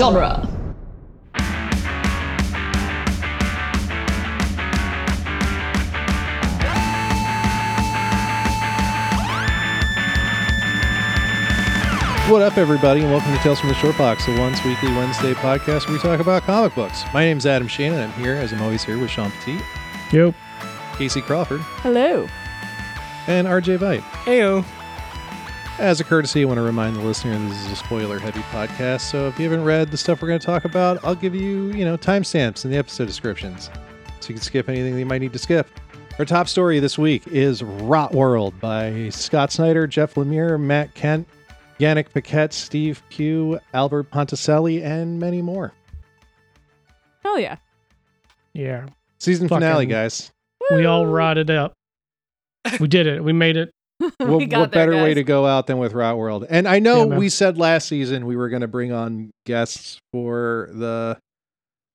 genre. What up, everybody, and welcome to Tales from the Short Box, the once weekly Wednesday podcast where we talk about comic books. My name's Adam Shane, and I'm here, as I'm always here, with Sean Petit, Yep. Casey Crawford, Hello. and RJ Vite. Heyo. As a courtesy, I want to remind the listener this is a spoiler-heavy podcast, so if you haven't read the stuff we're going to talk about, I'll give you, you know, timestamps in the episode descriptions, so you can skip anything that you might need to skip. Our top story this week is Rotworld by Scott Snyder, Jeff Lemire, Matt Kent, Yanick Paquette, Steve Pugh, Albert Ponticelli, and many more. Hell yeah. Yeah. Season finale, guys. We all rotted up. We did it. We made it. What, we what there, better way to go out than with Rotworld? And I know Yeah, we said last season we were going to bring on guests for the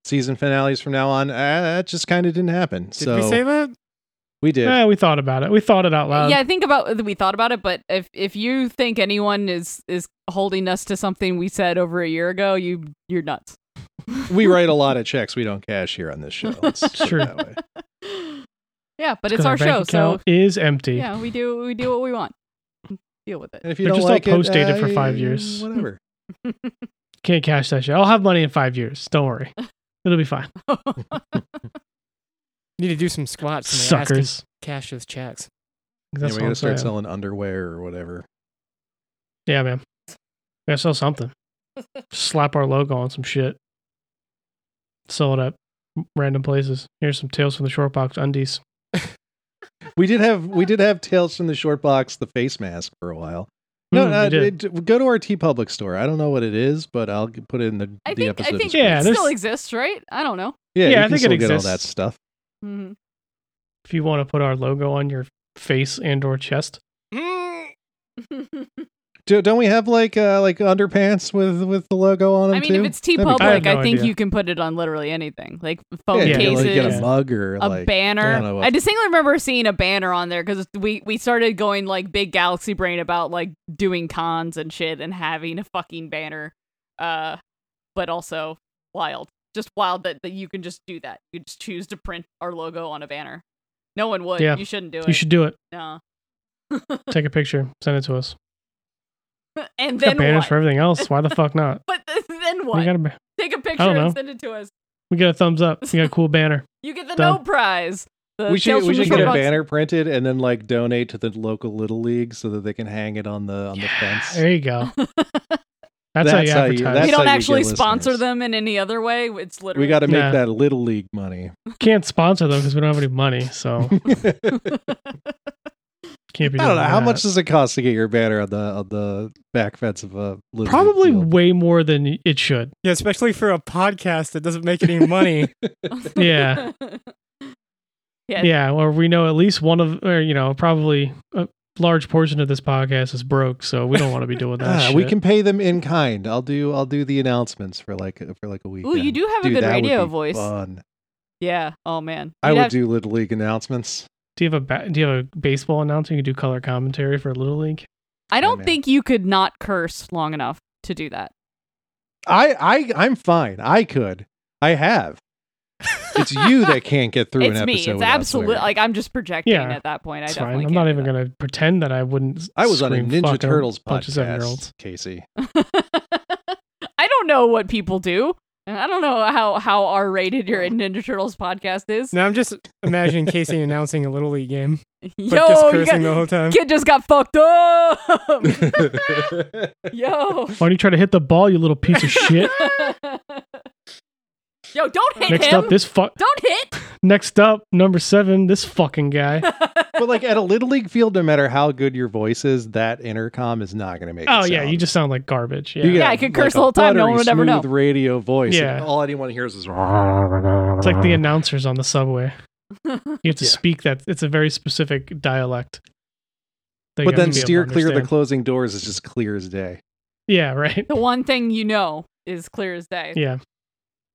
season finales from now on. Uh, that just kind of didn't happen. Did so we say that? we did. Eh, we thought about it. We thought it out loud. yeah, I think about we thought about it, but if if you think anyone is is holding us to something we said over a year ago, you you're nuts. we write a lot of checks we don't cash here on this show. Let's put it True. That way. yeah, but it's our show, so is empty. yeah, we do we do what we want. Deal with it. And if you They're don't just all like it, post-dated for uh, five years. Whatever. Can't cash that shit. I'll have money in five years. Don't worry. It'll be fine. Need to do some squats and they ask Suckers. to cash those checks. Yeah, That's we gotta start saying. selling underwear or whatever. Yeah, man. We gotta sell something. Slap our logo on some shit. Sell it at random places. Here's some Tales from the Short Box undies. We did have we did have Tales from the Short Box, the face mask for a while. No, Mm, uh, it- go to our TeePublic store. I don't know what it is, but I'll put it in the, I the think episode. I think Yeah, it there's- still exists, right? I don't know. yeah, Yeah, you I can think it still get all that exists. stuff. hmm if you want to put our logo on your face and or chest. Do, don't we have like uh, like underpants with with the logo on them I mean, too? if it's T That'd I have Public, I, think idea. you can put it on literally anything, like phone yeah, Yeah, cases, like get a mug or a like banner. know what- I distinctly remember seeing a banner on there because we we started going like big galaxy brain about like doing cons and shit and having a fucking banner, uh, but also wild, just wild that, that you can just do that. You just choose to print our logo on a banner. No one would. Yeah. You shouldn't do it. You should do it. No. Take a picture. Send it to us. and then banners what? for everything else. Why the fuck not? But then what? We got a, ba- Take a picture and send it to us. we get a thumbs up. We got a cool banner. You get the Done. no prize. The we should we should get a Box- banner printed and then like donate to the local little league so that they can hang it on the on the fence. There you go. That's, how That's you how you- advertise. that's we don't actually sponsor listeners. them in any other way. It's literally We got to make Nah. that little league money. Can't sponsor them because we don't have any money. So can't be. I don't doing know how that. much does it cost to get your banner on the on the back fence of a little Probably field? way more than it should. Yeah, especially for a podcast that doesn't make any money. Yeah. Yeah. Yeah, or we know at least one of, or you know, probably a large portion of this podcast is broke, so we don't want to be doing that. Ah, we can pay them in kind. I'll do I'll do the announcements for like for like a week. Ooh, you do have a good radio voice. Fun. Yeah. Oh man. I You'd would have- do little league announcements. Do you have a ba- do you have a baseball announcer? You can do color commentary for a Little League. I don't man. think you could not curse long enough to do that. I I I'm fine. I could. I have. It's you that can't get through an episode. it's an me. episode. It's absolutely like I'm just projecting Yeah, at that point. I It's definitely fine. I'm not even gonna pretend that I wouldn't. I was on a Ninja Turtles bunch of seven year olds. podcast, Casey. I don't know what people do. And I don't know how how R rated your oh. Ninja Turtles podcast is. now I'm just imagining Casey announcing a little league game, but Yo, just cursing got, the whole time. kid just got fucked up. Yo. Why don't you try to hit the ball, you little piece of shit? Yo, don't hit Next him. up, this fuck. Don't hit. Next up, number seven, this fucking guy. but like at a little league field, no matter how good your voice is, that intercom is not going to make. Oh it yeah, sound. you just sound like garbage. Yeah. You Yeah, I could curse like the whole a time, no one buttery, would ever know. smooth Radio voice. Yeah. and all anyone hears is. It's like the announcers on the subway. You have to Yeah. speak that. It's a very specific dialect. But then to be able steer to clear the closing doors is just clear as day. Yeah, right. the one thing you know is clear as day. Yeah.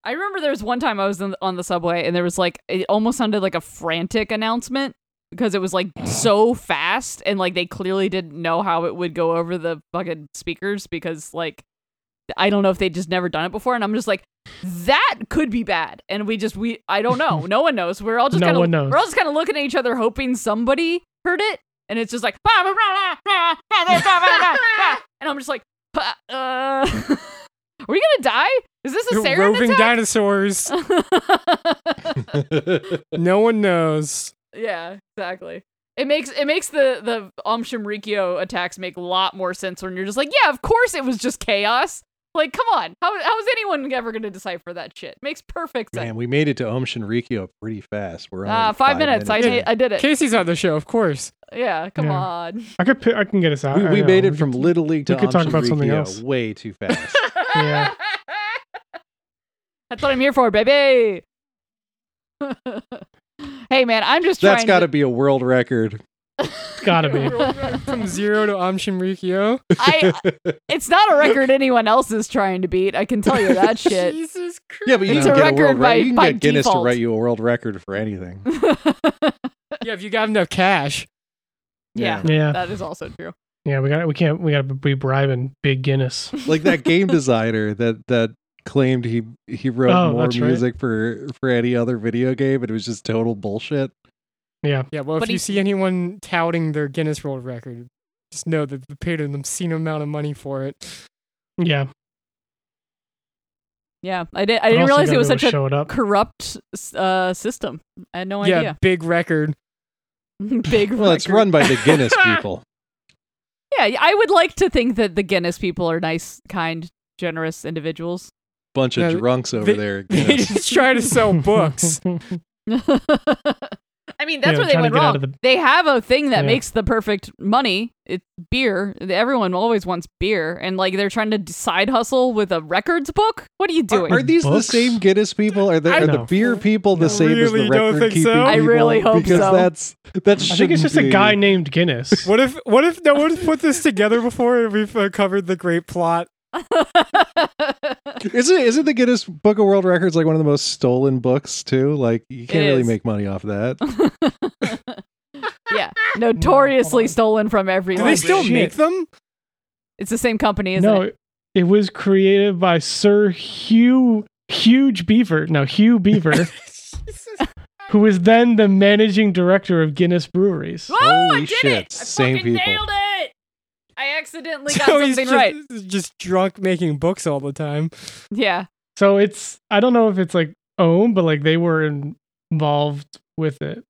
I remember there was one time I was in, on the subway and there was like it almost sounded like a frantic announcement because it was like so fast and like they clearly didn't know how it would go over the fucking speakers because like I don't know if they just never done it before, and I'm just like, that could be bad. And we just we I don't know. No one knows. We're all just No kind of one knows. we're all just kind of looking at each other, hoping somebody heard it, and it's just like, and I'm just like, uh, are we gonna die? Is this a They're roving attack? dinosaurs. no one knows. Yeah, exactly. It makes it makes the the Aum Shinrikyo attacks make a lot more sense when you're just like, yeah, of course it was just chaos. Like, come on, how how is anyone ever gonna decipher that shit? Makes perfect sense. Man, we made it to Aum Shinrikyo pretty fast. We're only Ah, five, minutes. I did I did it. Casey's on the show, of course. Yeah, come Yeah. on. I could I can get us out. We, we made it we from could- Little League to we could Om talk about something else. way too fast. Yeah. That's what I'm here for, baby. hey man, I'm just That's trying got to to be a world record. Gotta be. From zero to Aum Shinrikyo. I it's not a record anyone else is trying to beat. I can tell you that shit. Jesus Christ. Yeah, but you It's can a get a record world by- record. You can by get Guinness default. to write you a world record for anything. Yeah, if you got enough cash. yeah, Yeah. that is also true. Yeah, we got we can't we got to be bribing Big Guinness. like that game designer that that claimed he he wrote Oh, more that's right. music for for any other video game, and it was just total bullshit. Yeah. Yeah, well, if But you see anyone touting their Guinness World Record, just know that they paid an obscene amount of money for it. Yeah. Yeah, I did. I But didn't realize it was such a up. corrupt uh, system. I had no yeah, idea. big record. Big. Well, it's run by the Guinness people. Yeah, I would like to think that the Guinness people are nice, kind, generous individuals. Bunch of Yeah, drunks over they- there. They just try to sell books. I mean, that's Yeah, where they went wrong. the- They have a thing that Yeah. makes the perfect money. It's beer. Everyone always wants beer, and like they're trying to side hustle with a records book. What are you doing? Are, are these Books? the same Guinness people? Are, the, I are the beer people the I same as really the don't record think keeping so. people? I really hope because so. that's that I think it's shouldn't just a guy named Guinness. What if what if no one's put this together before and we've uh, covered the great plot? Isn't isn't the Guinness Book of World Records like one of the most stolen books too? Like you can't really make money off that. yeah, notoriously on. stolen from every. Do they still shit. make them? It's the same company, isn't no, it? it was created by Sir Hugh Huge Beaver. No, Hugh Beaver, who was then the managing director of Guinness Breweries. Oh, I Holy did shit, it! I same people. nailed it! I accidentally got so something just, right. just drunk making books all the time. Yeah. So it's I don't know if it's like owned, but like they were involved with it.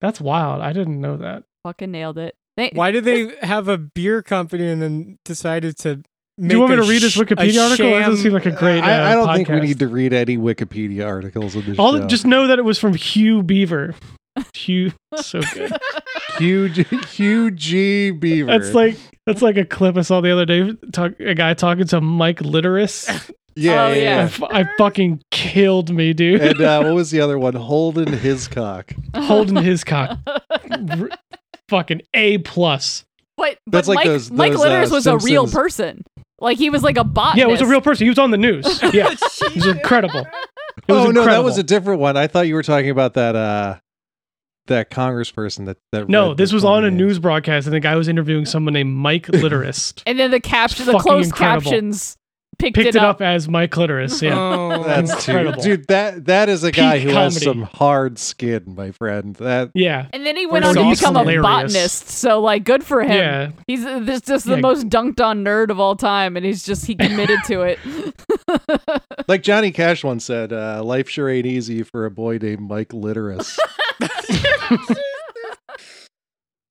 That's wild. I didn't know that. Fucking nailed it. They, Why did they have a beer company and then decided to? Make Do you want me to read this sh- a Wikipedia article? That doesn't seem like a great. I, I uh, don't think we need to read any Wikipedia articles in this All show. just know that it was from Hugh Beaver. Hugh, so good. huge, huge Beaver. That's like that's like a clip I saw the other day. Talk, a guy talking to Mike Litteris. yeah, Oh, yeah. I, yeah. f- I fucking killed me, dude. And uh, what was the other one? Holding his cock. Holding his cock. R- fucking A plus. But, but That's like Mike, those- Mike those, uh, Litters was a real person. Like he was like a bot. Yeah, it was a real person. He was on the news. Yeah, it was incredible. It was oh no, that was a different one. I thought you were talking about that uh that congressperson that that No, this was on a names. news broadcast, and the guy was interviewing someone named Mike Litterist. And then the caption, the closed incredible. captions picked, Picked it up as Mike Litterist. Yeah. Oh, That's too, dude. That that is a guy Peak who has some hard skin, my friend. That Yeah. And then he went Or on to he's become a hilarious. botanist. So like, good for him. Yeah. He's uh, this just the Yeah. most dunked on nerd of all time, and he's just he committed to it. like Johnny Cash once said, uh, "Life sure ain't easy for a boy named Mike Litteris."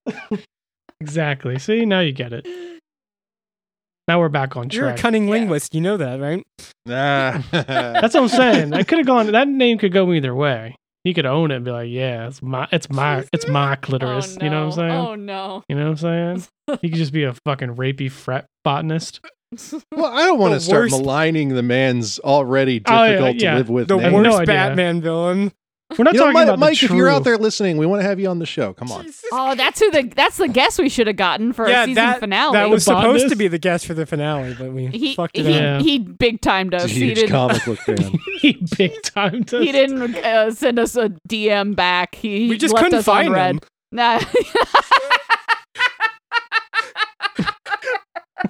Exactly. See, now you get it. Now we're back on track. You're a track. cunning Yeah. linguist. You know that, right? nah. That's what I'm saying. I could have gone. That name could go either way. He could own it and be like, "Yeah, it's my, it's my, it's my clitoris." oh, You know what I'm saying? Oh no. You know what I'm saying? He could just be a fucking rapey frat botanist. well, I don't want to start worst- maligning the man's already Oh, yeah, difficult yeah. to live with. The name. no worst idea. Batman villain. We're not You know, talking Mike, about Mike the if you're out there listening, we want to have you on the show. Come on. Oh, that's who the that's the guest we should have gotten for yeah, our season that, finale. that was supposed to be the guest for the finale, but we he fucked it he, up. Yeah. he big timed us. He's He didn't comic book fan. he big timed to. he didn't uh, send us a DM back. He, he We just left couldn't us find red. him. Nah.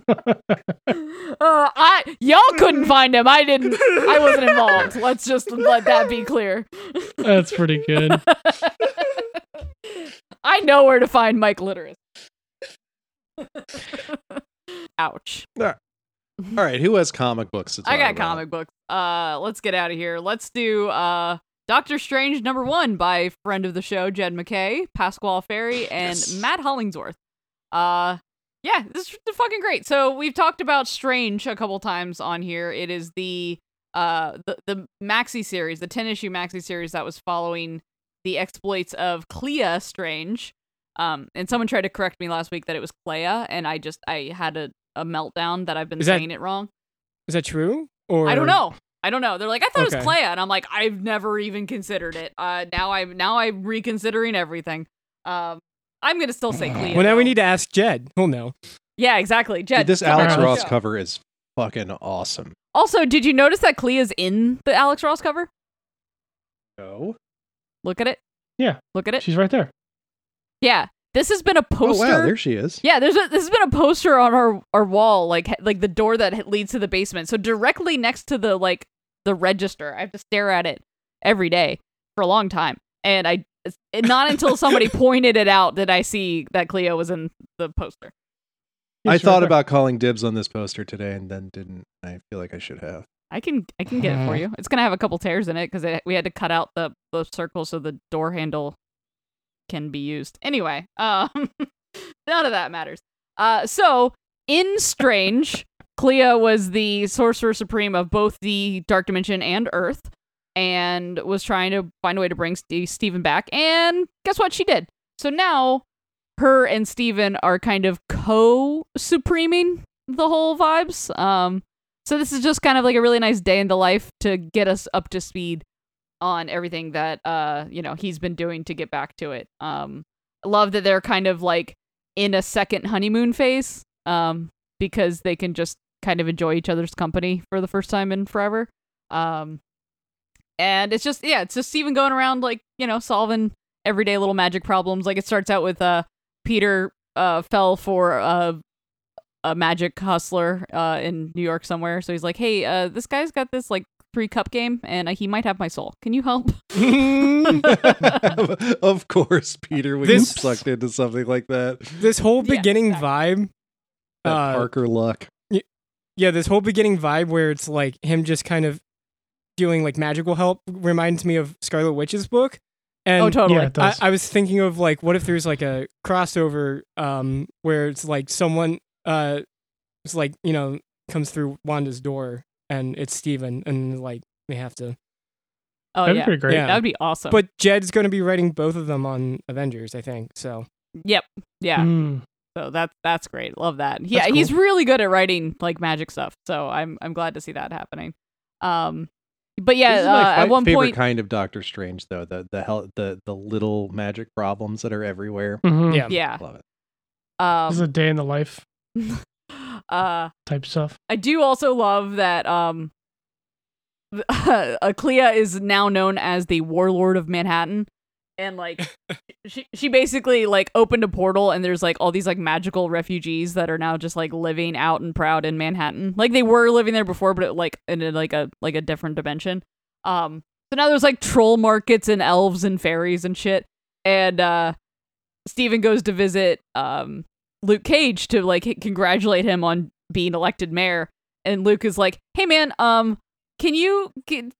Uh, I y'all couldn't find him. I didn't. I wasn't involved. Let's just let that be clear. That's pretty good. I know where to find Mike Litteris. Ouch. All right, who has comic books to talk I got about? comic books. Uh, let's get out of here. Let's do uh Doctor Strange number one by friend of the show Jed MacKay, Pasquale Ferry, and Yes. Matt Hollingsworth. Uh, yeah, this is fucking great. So we've talked about Strange a couple times on here. It is the uh the the maxi series, the ten issue maxi series that was following the exploits of Clea Strange. Um, and someone tried to correct me last week that it was Clea, and I just I had a, a meltdown that I've been Is that- saying it wrong. Is that true? Or I don't know. I don't know. They're like, I thought it was Clea, and I'm like, I've never even considered it. Uh, now I'm now I'm reconsidering everything. Um, I'm gonna still say Clea. Well, now we need to ask Jed. He'll know. Yeah, exactly. Jed, Dude, this Alex Ross show. cover is fucking awesome. Also, did you notice that Clea's in the Alex Ross cover? No. Look at it. Yeah. Look at it. She's right there. Yeah, this has been a Oh poster. wow, there she is. Yeah, there's a, this has been a poster on our our wall, like like the door that leads to the basement. So directly next to the like the register, I have to stare at it every day for a long time, and I it's- not until somebody pointed it out did I see that Cleo was in the poster. Yeah, I she's thought about calling dibs on this poster today and then didn't. I feel like I should have. I can I can get it Uh-huh. for you. It's gonna have a couple tears in it because we had to cut out the the circle so the door handle can be used. Anyway, um, none of that matters. Uh, so in Strange, Clea was the sorcerer supreme of both the Dark Dimension and Earth, and was trying to find a way to bring Steve, Steven back. And guess what? She did. So now her and Steven are kind of co-supreming the whole vibes. Um, so this is just kind of like a really nice day in the life to get us up to speed on everything that uh you know he's been doing to get back to it. Um, love that they're kind of like in a second honeymoon phase. Um, because they can just kind of enjoy each other's company for the first time in forever. Um, and it's just yeah, it's just Steven going around like you know solving everyday little magic problems. Like it starts out with uh Peter uh fell for uh a magic hustler uh in New York somewhere. So he's like, "Hey, uh this guy's got this like three cup game and uh, he might have my soul. Can you help?" of course, Peter would This- get sucked into something like that. this whole Yeah, beginning exactly. vibe. That Uh, Parker luck. Yeah, this whole beginning vibe where it's like him just kind of doing like magical help reminds me of Scarlet Witch's book. And oh, totally. Yeah, I. I was thinking of like, what if there's like a crossover um, where it's like someone, uh, it's like you know, comes through Wanda's door and it's Steven and like they have to. oh That'd be yeah. pretty great. Yeah. That would be awesome. But Jed's going to be writing both of them on Avengers, I think. So yep. Yeah. Mm. So that's that's great. Love that. Yeah, That's he's really good at writing like magic stuff. So I'm I'm glad to see that happening. Um, but yeah, this is uh, my at one favorite point, kind of Doctor Strange, though the the hell the the little magic problems that are everywhere. Mhm. yeah, yeah. Love it. This is a Um, day in the life uh, type stuff. I do also love that um, uh, Clea is now known as the Warlord of Manhattan, and like she she basically like opened a portal, and there's like all these like magical refugees that are now just like living out and proud in Manhattan. Like they were living there before, but it, like in a, like a like a different dimension. Um, so now there's like troll markets and elves and fairies and shit, and uh, Steven goes to visit um Luke Cage to like congratulate him on being elected mayor. And Luke is like, "Hey man, um, can you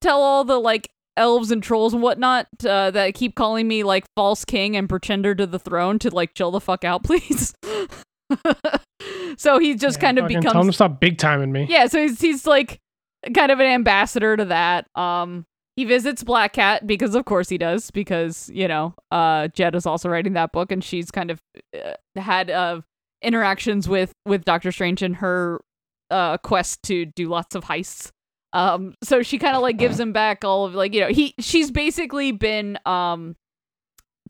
tell all the like elves and trolls and whatnot uh, that keep calling me like false king and pretender to the throne to like chill the fuck out, please?" so he just Yeah, kind of fucking Tell him to becomes stop big timing me. yeah. So he's he's like kind of an ambassador to that. Um, he visits Black Cat because of course he does because you know uh Jed is also writing that book and she's kind of uh, had uh interactions with with Doctor Strange in her uh quest to do lots of heists. Um so she kind of like gives him back all of like you know he she's basically been um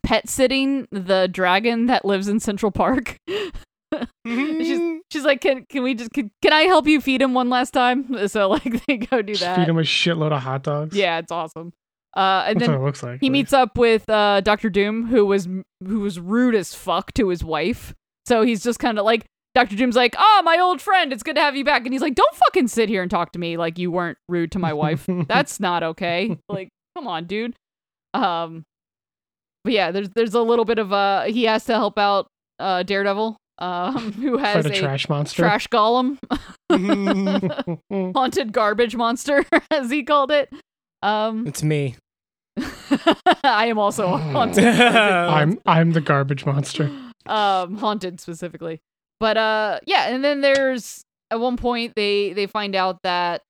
pet sitting the dragon that lives in Central Park. she's she's like can can we just can, can I help you feed him one last time? So like they go do Just that. feed him a shitload of hot dogs. Yeah, it's awesome. Uh, and That's then what it looks like. he at meets up with uh, Doctor Doom, who was who was rude as fuck to his wife. So he's just kind of like Dr. Doom's like, "Oh, my old friend, it's good to have you back." And he's like, "Don't fucking sit here and talk to me like you weren't rude to my wife. That's not okay. Like, come on, dude." Um but yeah, there's there's a little bit of uh he has to help out uh Daredevil um who has a a trash monster. trash golem, haunted garbage monster as he called it. Um It's me. I am also haunted I'm I'm the garbage monster. um haunted specifically but uh yeah and then there's at one point they they find out that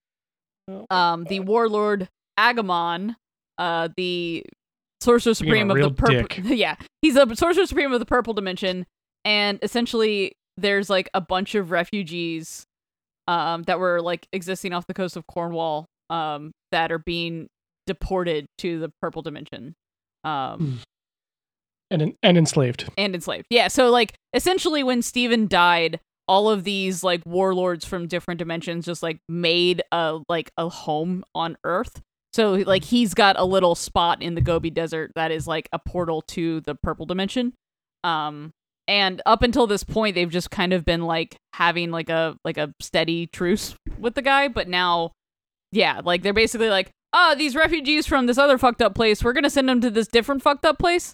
um the warlord agamon uh the sorcerer supreme of the purple yeah he's a sorcerer supreme of the purple dimension and essentially there's like a bunch of refugees um that were like existing off the coast of cornwall um that are being deported to the purple dimension um and and enslaved. and enslaved. Yeah, so like essentially when Steven died, all of these like warlords from different dimensions just like made a like a home on Earth. So like he's got a little spot in the Gobi Desert that is like a portal to the purple dimension. Um and up until this point they've just kind of been like having like a like a steady truce with the guy, but now yeah, like they're basically like, "Oh, these refugees from this other fucked up place, we're to send them to this different fucked up place."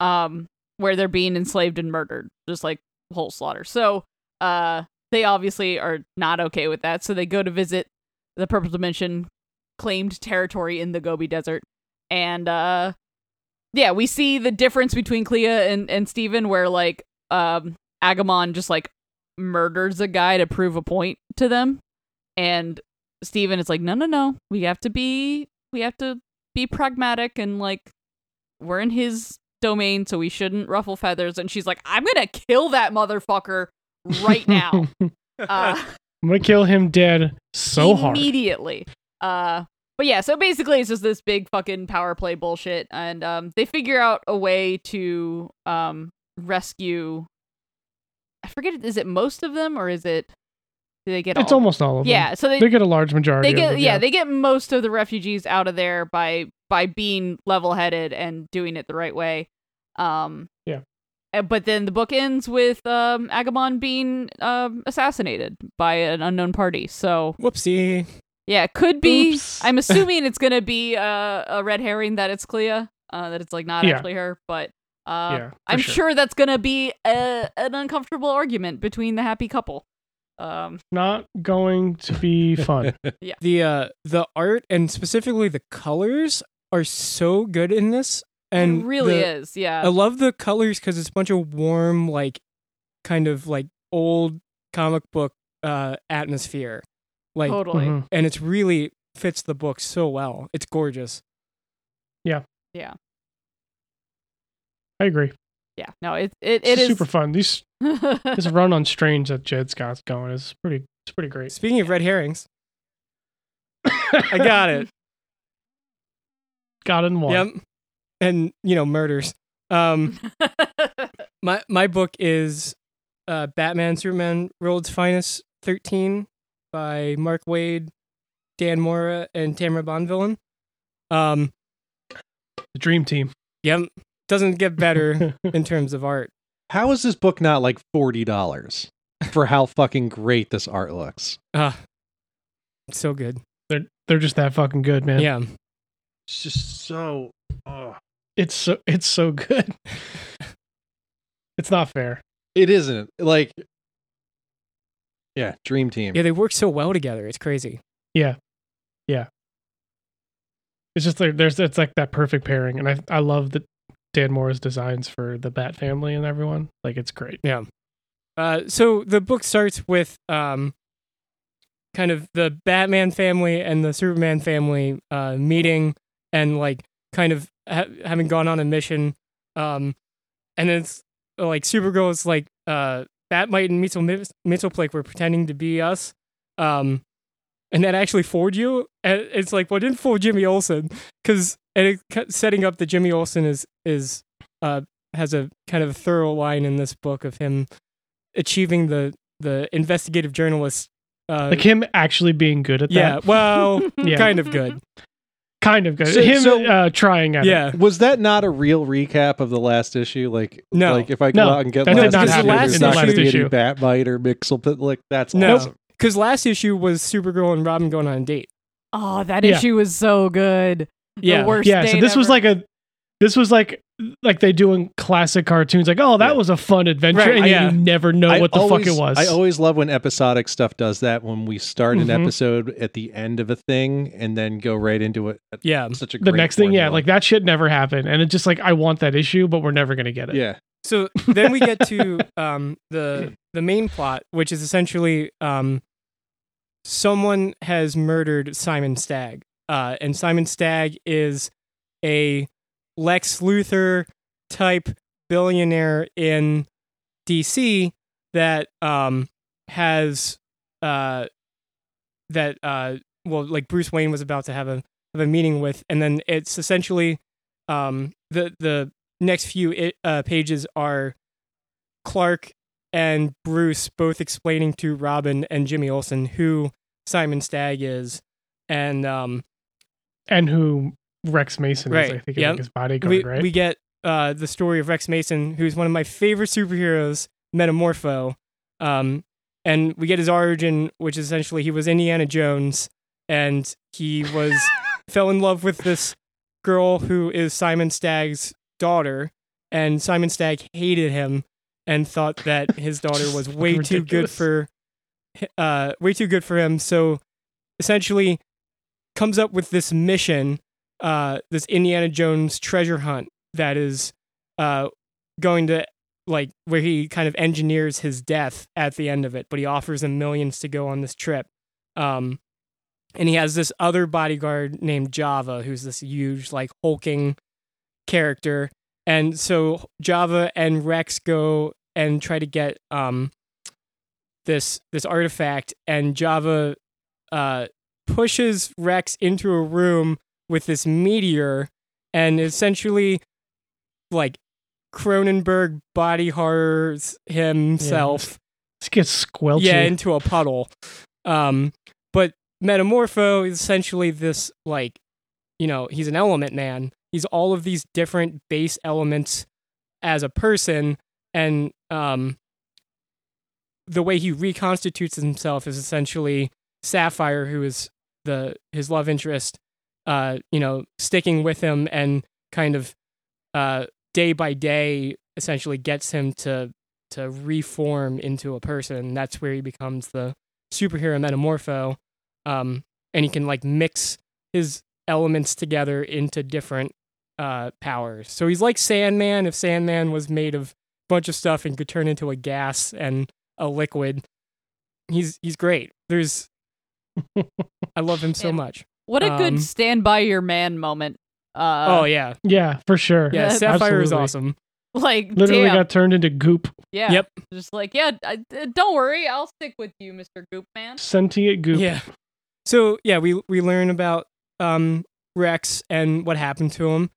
Um where they're being enslaved and murdered just like whole slaughter. So uh they obviously are not okay with that. So they go to visit the purple dimension claimed territory in the gobi desert. And uh yeah we see the difference between clea and and steven where like um agamon just like murders a guy to prove a point to them. And steven is like no no no. We have to be we have to be pragmatic and like we're in his domain, so we shouldn't ruffle feathers. And she's like, I'm gonna kill that motherfucker right now. uh, I'm gonna kill him dead so hard. immediately. Uh, but yeah, so basically it's just this big fucking power play bullshit, and um, they figure out a way to um rescue. I forget, is it most of them or is it? Do they get It's all? almost all of them. yeah. So they They get a large majority. they get them, yeah, they get most of the refugees out of there by by being level-headed and doing it the right way um Yeah. uh, but then the book ends with um agamon being um assassinated by an unknown party so Whoopsie. yeah it could be Oops. i'm assuming it's gonna be uh, a red herring that it's clea uh that it's like not Yeah. actually her but uh Yeah, i'm sure. sure that's gonna be a, an uncomfortable argument between the happy couple um not going to be fun. Yeah. The uh the art and specifically the colors are so good in this. And it really the- is yeah I love the colors because it's a bunch of warm, like kind of like old comic book uh atmosphere. Like totally Mhm. and it's really fits the book so well. It's gorgeous. yeah Yeah. I agree. yeah no it it, It's it is super fun. These this run on Strange that Jed Scott's going is pretty. It's pretty great. Speaking of red herrings, I got it. Got in one. Yep. And you know, murders. Um my my book is uh Batman Superman World's Finest 13 by Mark Waid, Dan Mora, and Tamara Bonvillain. Um The Dream Team. yep. Doesn't get better in terms of art. How is this book not like forty dollars for how fucking great this art looks? Ah. so good. they're they're just that fucking good, man. Yeah. It's just so. Oh. It's so it's so good. it's not fair. It isn't like. Yeah, Dream Team. Yeah, they work so well together. It's crazy. Yeah. Yeah. It's just like there's it's like that perfect pairing, and I I love the Dan Mora's designs for the Bat family and everyone. Like it's great. Yeah. Uh, so the book starts with um, kind of the Batman family and the Superman family uh, meeting and like kind of ha- having gone on a mission. Um, and then it's like Supergirl is like uh, Bat-Mite and Mitchell Mitchellplick were pretending to be us. Um, and that actually fooled you. And it's like, well, it didn't fool Jimmy Olsen because and it, setting up that Jimmy Olsen is is uh, has a kind of a thorough line in this book of him achieving the the investigative journalist. Uh, Like him actually being good at yeah, that. well, Yeah. kind of good. Kind of good. So- Him so- uh, trying at it. Yeah. Was that not a real recap of the last issue? Like, No. like if I go No, out and get that last did not issue, happen there's not last to issue. Batbite or Mixel, like that's No. awesome. Because last issue was Supergirl and Robin going on a date. Oh, that Yeah. issue was so good. Yeah. Worst Yeah, so date this was like a this was like like they do in classic cartoons like oh that Yeah. was a fun adventure Right, and yeah. you never know I what the always, fuck it was I always love when episodic stuff does that. When we start an Mhm. episode at the end of a thing and then go right into it. Yeah. such a the next thing yeah like that shit never happened and it's just like i want that issue but we're never gonna get it yeah. So then we get to um, the the main plot, which is essentially um, someone has murdered Simon Stagg, uh, and Simon Stagg is a Lex Luthor type billionaire in DC that um, has uh, that uh, well, like Bruce Wayne was about to have a have a meeting with, and then it's essentially um, the the next few i- uh, pages are Clark and Bruce both explaining to Robin and Jimmy Olsen who Simon Stagg is, and um, and who rex mason is i think yep. like his bodyguard we right? we get uh, the story of Rex Mason, who's one of my favorite superheroes, Metamorpho, um, and we get his origin, which is essentially he was Indiana Jones, and he was fell in love with this girl who is Simon Stagg's daughter, and Simon Stagg hated him and thought that his daughter was way too good for uh way too good for him. So essentially comes up with this mission uh this Indiana Jones treasure hunt that is uh going to like where he kind of engineers his death at the end of it but he offers him millions to go on this trip. Um and he has this other bodyguard named Java who's this huge like hulking character. And so Java and Rex go and try to get um this this artifact and Java uh pushes Rex into a room with this meteor and essentially like Cronenberg body horrors himself this gets squelchy. Yeah into a puddle. Um but metamorpho is essentially this like you know he's an element man. He's all of these different base elements as a person and um the way he reconstitutes himself is essentially sapphire who is the his love interest uh you know sticking with him and kind of uh day by day essentially gets him to to reform into a person. That's where he becomes the superhero metamorpho. Um, and he can like mix his elements together into different uh, powers. So he's like Sandman if Sandman was made of a bunch of stuff and could turn into a gas and a liquid. He's he's great. There's I love him so Yeah. much. What a good Um, stand by your man moment. Uh, oh yeah. yeah for sure Yeah, Yeah, Sapphire is awesome. like literally damn, got turned into goop yeah. Yep. Just like yeah, I, uh, don't worry, I'll stick with you, Mister Goop Man. sentient goop Yeah. So yeah, we we learn about um Rex and what happened to him,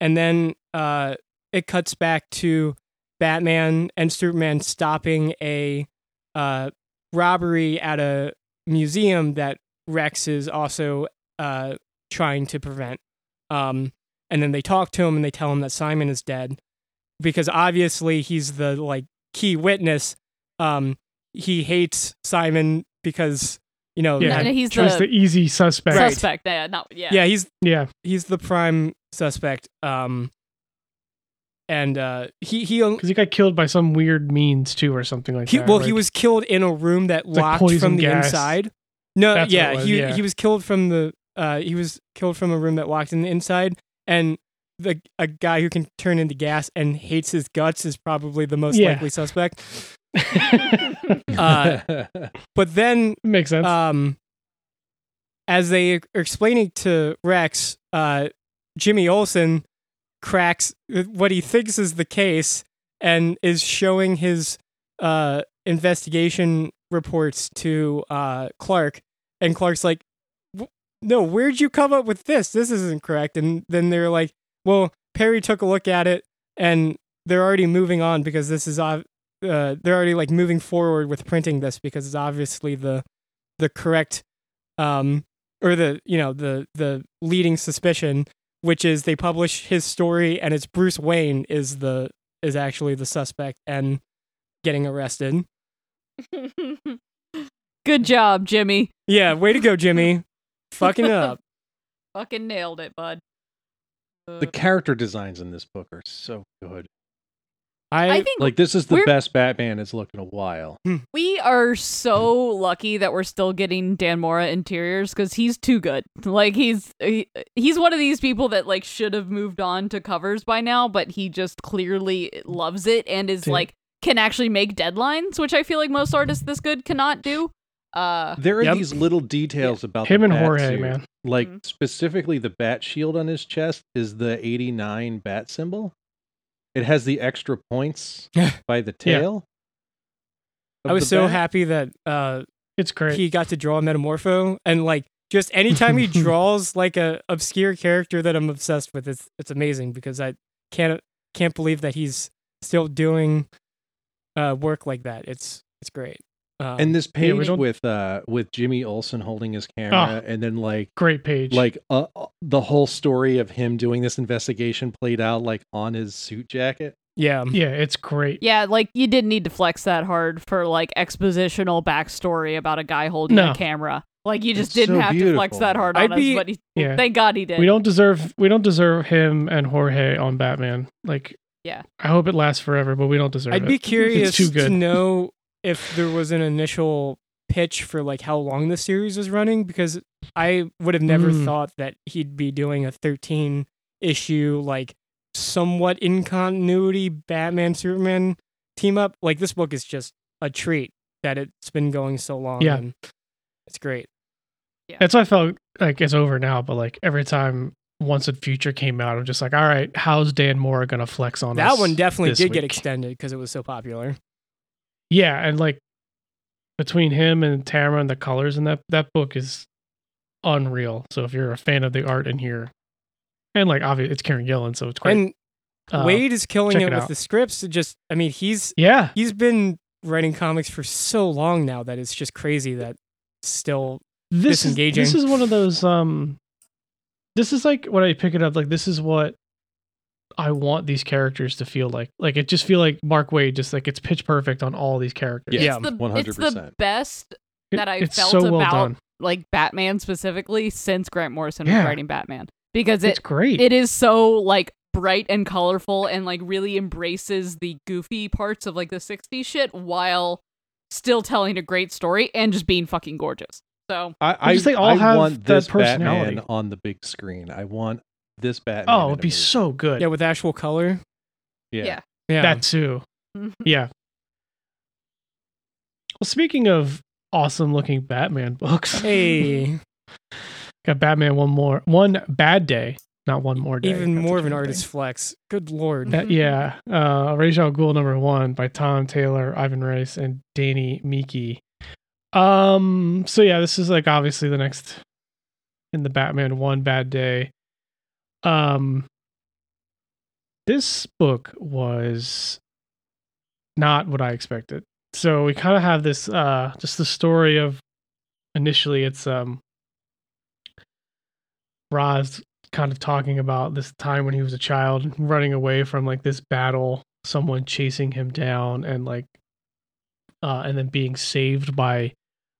and then uh it cuts back to Batman and Superman stopping a uh robbery at a museum that Rex is also uh trying to prevent. Um and then they talk to him and they tell him that Simon is dead because obviously he's the like key witness. Um he hates Simon because you know yeah And he's the- the easy suspect Right. Suspect. Yeah, not yeah. yeah he's yeah he's the prime suspect um and uh he he because he got killed by some weird means too or something like he that well like- he was killed in a room that locked poison from the gas. inside no That's yeah was, he yeah. he was killed from the uh he was killed from a room that locked in the inside and the a guy who can turn into gas and hates his guts is probably the most Yeah. likely suspect uh but then makes sense um, as they are explaining to Rex, uh, Jimmy Olsen cracks what he thinks is the case and is showing his uh, investigation reports to uh, Clark. And Clark's like, "W- No, where'd you come up with this? This isn't correct. And then they're like, Well, Perry took a look at it and they're already moving on because this is uh, they're already like moving forward with printing this because it's obviously the the correct um or the you know the the leading suspicion, which is they publish his story and it's Bruce Wayne is the is actually the suspect and getting arrested. Good job, Jimmy. Yeah, way to go, Jimmy. Fucking up. Fucking nailed it, bud. The character designs in this book are so good. I, I think Like this is the best Batman has looked in a while. Hmm. we are so lucky that we're still getting Dan Mora interiors because he's too good. Like he's he, he's one of these people that like should have moved on to covers by now, but he just clearly loves it and is Dude. like can actually make deadlines, which I feel like most artists this good cannot do. Uh, There are Yep. these little details about Him the and bat Jorge, suit. man. Like Mhm. specifically the bat shield on his chest is the 89 bat symbol. It has the extra points by the Yeah. tail. I was so bat. happy that uh It's great. he got to draw Metamorpho and like just anytime he draws like a obscure character that I'm obsessed with, it's it's amazing because I can't can't believe that he's still doing uh work like that. It's it's great. Um, And this page don't- with uh with Jimmy Olsen holding his camera and then like great page. like uh, uh, the whole story of him doing this investigation played out like on his suit jacket. yeah, yeah, it's great. yeah, like you didn't need to flex that hard for like expositional backstory about a guy holding No. a camera. Like you just It's didn't so have to flex that hard I'd on be- us, but he, Yeah. thank God he did. We don't deserve we don't deserve him and Jorge on Batman. Like Yeah. I hope it lasts forever, but we don't deserve it. I'd be curious too to good. know if there was an initial pitch for like how long the series was running because I would have never Mm. thought that he'd be doing a 13 issue like somewhat in continuity Batman Superman team up. Like this book is just a treat that it's been going so long. Yeah. and it's great. That's why I felt like it's over now, but like every time once a future came out, I'm just like, all right, how's Dan Mora gonna flex on That us one definitely this did get extended because it was so popular. Yeah, and like between him and Tamara and the colors in that that book is unreal. So if you're a fan of the art in here, and like obviously it's Karen Gillan, so it's great. And Uh, Waid is killing it it with the scripts. It just, I mean, he's yeah, he's been writing comics for so long now that it's just crazy that still this is disengaging. this is one of those um this is like when I pick it up like this is what I want these characters to feel like. Like it just feel like Mark Waid just like it's pitch perfect on all these characters. Yeah. it's the, one hundred It's the best that I it's felt so well about done. like Batman specifically since Grant Morrison Yeah. was writing Batman because It's great. it is so like bright and colorful and like really embraces the goofy parts of like the 60s shit while still telling a great story and just being fucking gorgeous. So I, I I, just think all I have want that this personality. Batman on the big screen. I want this Batman. oh, it'd be movie. so good. yeah with actual color. yeah. yeah. Yeah, That too. Yeah. Well, speaking of awesome looking Batman books, hey, got Batman one more one bad day, not one more day. even That's more of an good artist thing. flex. Good lord. Uh, yeah, uh, Ra's al Ghul number one by Tom Taylor, Ivan Reis, and Danny Miki. Um. So yeah, this is like obviously the next in the Batman one bad day. Um. This book was not what I expected. So we kind of have this, uh, just the story of initially it's um. Ra's kind of talking about this time when he was a child running away from like this battle someone chasing him down and like uh and then being saved by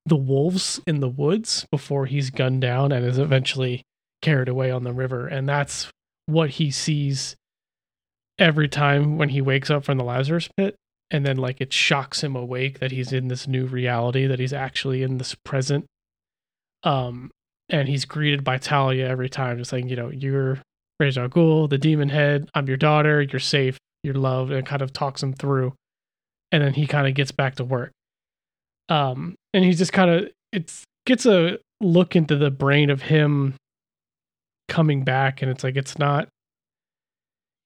the wolves in the woods before he's gunned down and is eventually carried away on the river and that's what he sees every time when he wakes up from the Lazarus pit and then like it shocks him awake that he's in this new reality that he's actually in this present um and he's greeted by Talia every time, just saying, you know, you're Ra's Ghul, the demon head. I'm your daughter. You're safe. You're loved, and kind of talks him through. And then he kind of gets back to work. Um, and he just kind of it's gets a look into the brain of him coming back, and it's like it's not.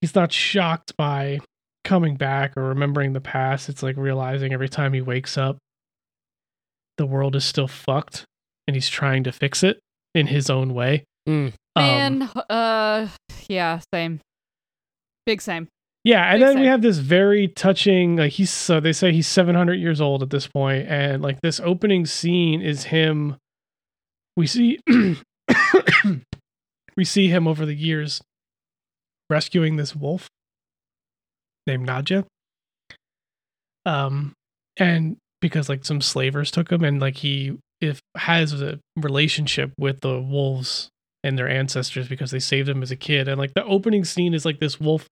He's not shocked by coming back or remembering the past. It's like realizing every time he wakes up, the world is still fucked, and he's trying to fix it in his own way. Mm. Um, Man, uh yeah, same. Big same. yeah, and Big then we have this very touching. Like he's so they say he's seven hundred years old at this point, and like this opening scene is him we see we see him over the years rescuing this wolf named Nadja. Um, and because like some slavers took him, and like he if has a relationship with the wolves and their ancestors because they saved him as a kid, and like the opening scene is like this wolf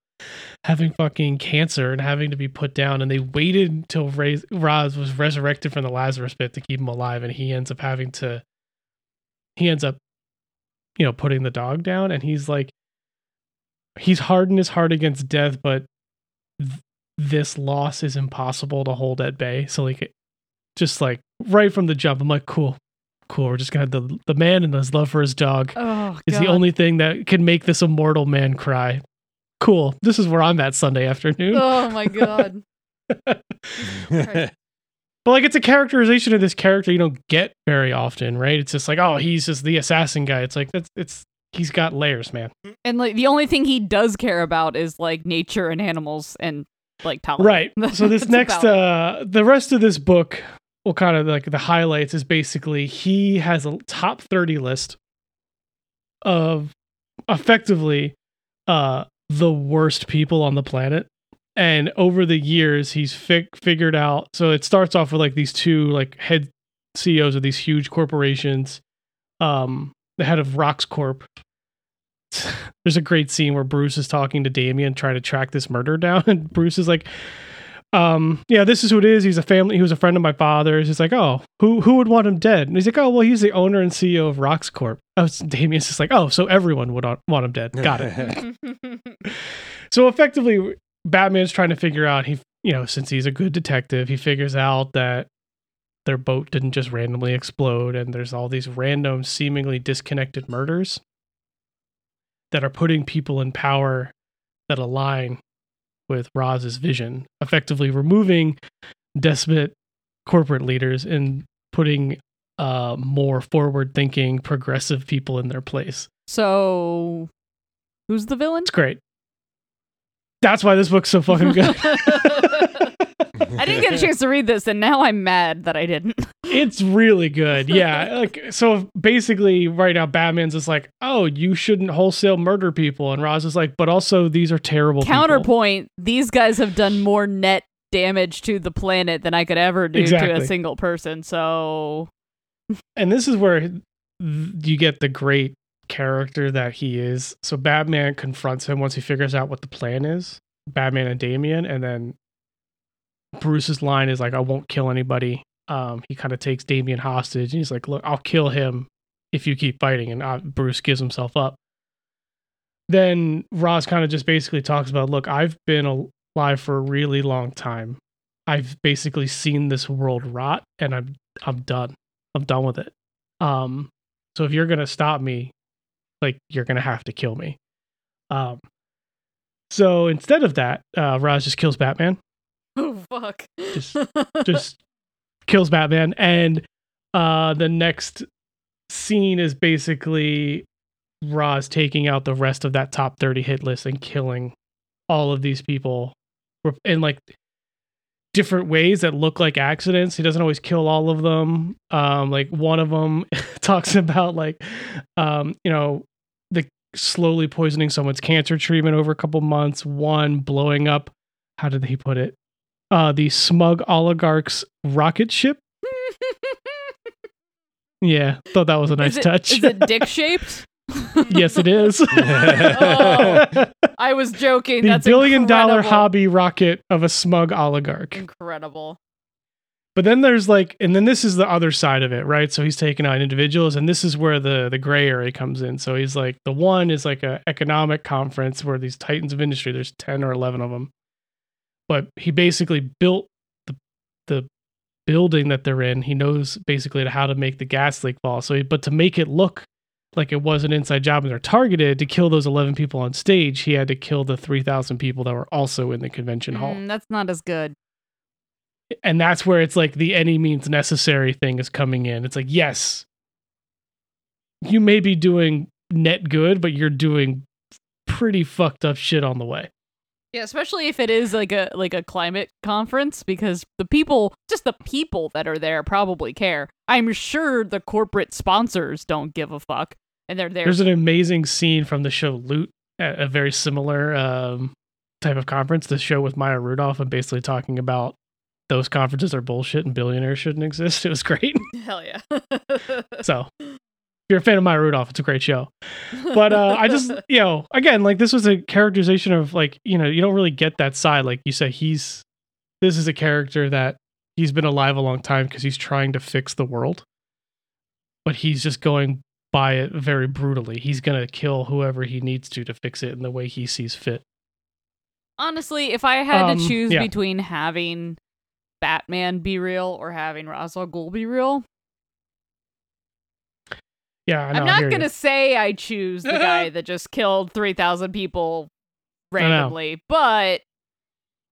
having fucking cancer and having to be put down, and they waited until Ra's was resurrected from the Lazarus pit to keep him alive, and he ends up having to he ends up you know putting the dog down and he's like he's hardened his heart against death but th- this loss is impossible to hold at bay. So like just like right from the jump i'm like cool cool we're just gonna have the the man and his love for his dog Oh, is the only thing that can make this immortal man cry. Cool this is where i'm at sunday afternoon. Oh my god. But like it's a characterization of this character you don't get very often, right? It's just like, oh, he's just the assassin guy. It's like that's it's he's got layers, man. And like the only thing he does care about is like nature and animals and like. Right. So this next uh the rest of this book will kind of like the highlights is basically he has a top 30 list of effectively uh the worst people on the planet and over the years he's fi- figured out so it starts off with like these two like head CEOs of these huge corporations um the head of Rox Corp. There's a great scene where Bruce is talking to Damian trying to track this murder down and Bruce is like um yeah this is who it is. He's a family he was a friend of my father's. He's like oh who who would want him dead? And he's like oh well he's the owner and CEO of Rox Corp. Oh Damian's just like oh so everyone would want him dead. Got it. So effectively, Batman's trying to figure out he, you know, since he's a good detective, he figures out that their boat didn't just randomly explode, and there's all these random, seemingly disconnected murders that are putting people in power that align with Roz's vision, effectively removing despot corporate leaders and putting uh, more forward-thinking, progressive people in their place. So who's the villain? It's great. That's why this book's so fucking good. I didn't get a chance to read this and now I'm mad that I didn't. it's really good. Yeah. Like so basically right now Batman's just like, "Oh, you shouldn't wholesale murder people." And Ra's is like, "But also these are terrible people." Counterpoint, these guys have done more net damage to the planet than I could ever do to a single person. So And this is where you get the great character that he is. So Batman confronts him once he figures out what the plan is. Batman and Damian and then Bruce's line is like, "I won't kill anybody." Um, he kind of takes Damian hostage, and he's like, "Look, I'll kill him if you keep fighting." And uh, Bruce gives himself up. Then Ra's kind of just basically talks about, "Look, I've been alive for a really long time. I've basically seen this world rot, and I'm I'm done. I'm done with it. Um, so if you're gonna stop me, like you're gonna have to kill me." Um, so instead of that, uh, Ra's just kills Batman. Oh fuck. Just- just kills Batman, and uh, the next scene is basically Ra's taking out the rest of that top thirty hit list and killing all of these people in like different ways that look like accidents. He doesn't always kill all of them. Um, like one of them talks about like, um, you know, slowly poisoning someone's cancer treatment over a couple months. One blowing up. How did he put it? Uh, the smug oligarch's rocket ship. Yeah, thought that was a nice is it, touch. Is it dick shaped? yes, it is. Oh, I was joking. the That's billion dollar incredible. hobby rocket of a smug oligarch. Incredible. But then there's like, and then this is the other side of it, right? So he's taking on individuals, and this is where the the gray area comes in. So he's like, the one is like a economic conference where these titans of industry, there's ten or eleven of them, but he basically built the the building that they're in. He knows basically how to make the gas leak fall. So, he, but to make it look like it was an inside job and they're targeted to kill those eleven people on stage, he had to kill the three thousand people that were also in the convention hall Mm, that's not as good. And that's where it's like the any means necessary thing is coming in. It's like, yes, you may be doing net good, but you're doing pretty fucked up shit on the way. Yeah, especially if it is like a like a climate conference because the people, just the people that are there probably care. I'm sure the corporate sponsors don't give a fuck and they're there. There's an amazing scene from the show Loot, a, a very similar um, type of conference. The show with Maya Rudolph and basically talking about those conferences are bullshit and billionaires shouldn't exist. It was great. Hell yeah. so if you're a fan of Maya Rudolph, it's a great show. But uh, I just, you know, again, like this was a characterization of like, you know, you don't really get that side. Like you said, he's, this is a character that he's been alive a long time because he's trying to fix the world. But he's just going by it very brutally. He's going to kill whoever he needs to to fix it in the way he sees fit. Honestly, if I had Um, to choose yeah. between having Batman be real or having Ra's al Ghul be real, Yeah, I know, I'm not gonna say I choose the guy that just killed three thousand people randomly, but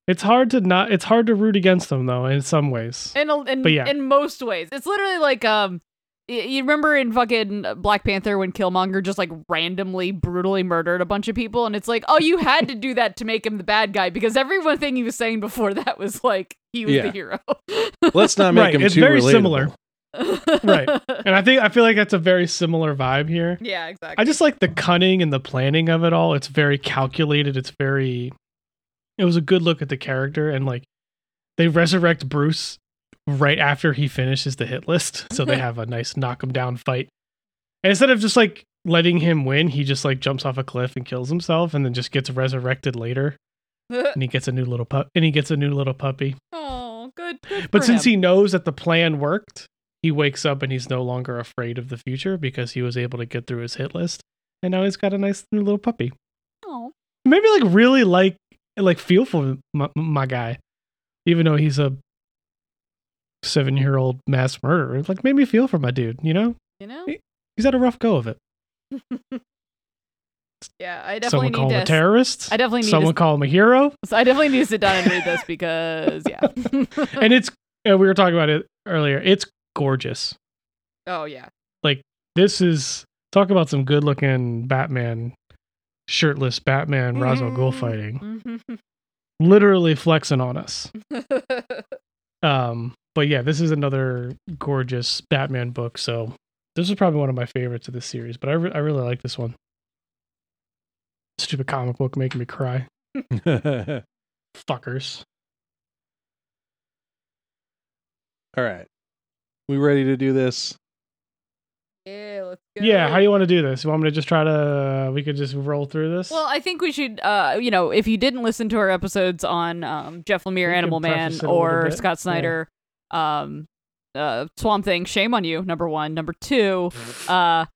It's hard to not. It's hard to root against them though, in some ways. in a, in yeah. in most ways, it's literally like um. Y- You remember in fucking Black Panther when Killmonger just like randomly brutally murdered a bunch of people, and it's like, oh, you had to do that to make him the bad guy because everyone thing he was saying before that was like he was Yeah. the hero. Let's not make Right, him it's too very relatable. similar. Right. And I think I feel like that's a very similar vibe here. yeah, exactly. I just like the cunning and the planning of it all. It's very calculated. It's very. It was a good look at the character, and like they resurrect Bruce right after he finishes the hit list, so they hmm. have a nice knock him down fight. And instead of just like letting him win, he just like jumps off a cliff and kills himself, and then just gets resurrected later, and he gets a new little pup, and he gets a new little puppy. oh, good. good But since him. he knows that the plan worked, he wakes up and he's no longer afraid of the future because he was able to get through his hit list, and now he's got a nice new little puppy. oh. Maybe like really like like feel for my, my guy, even though he's a seven year old mass murderer. Like made me feel for my dude. You know, you know, he's had a rough go of it. yeah, I definitely Someone need call him a terrorist. I definitely need Someone to. call him a hero. So I definitely need to sit down and read this because yeah. and it's uh, we were talking about it earlier. It's gorgeous. oh yeah. Like this is talk about some good looking Batman, shirtless Batman Ra's al Ghul fighting, Mhm. literally flexing on us. Um, but yeah, this is another gorgeous Batman book. So this is probably one of my favorites of this series. But I re- I really like this one. Stupid comic book making me cry, fuckers. All right. We ready to do this? yeah, let's go. Yeah, how you want to do this? You want me to just try to? We could just roll through this. Well, I think we should, uh, you know, if you didn't listen to our episodes on um, Jeff Lemire, We Animal Man, preface it a little or Scott Snyder, um, uh, Swamp Thing, shame on you. Number one, number two, uh,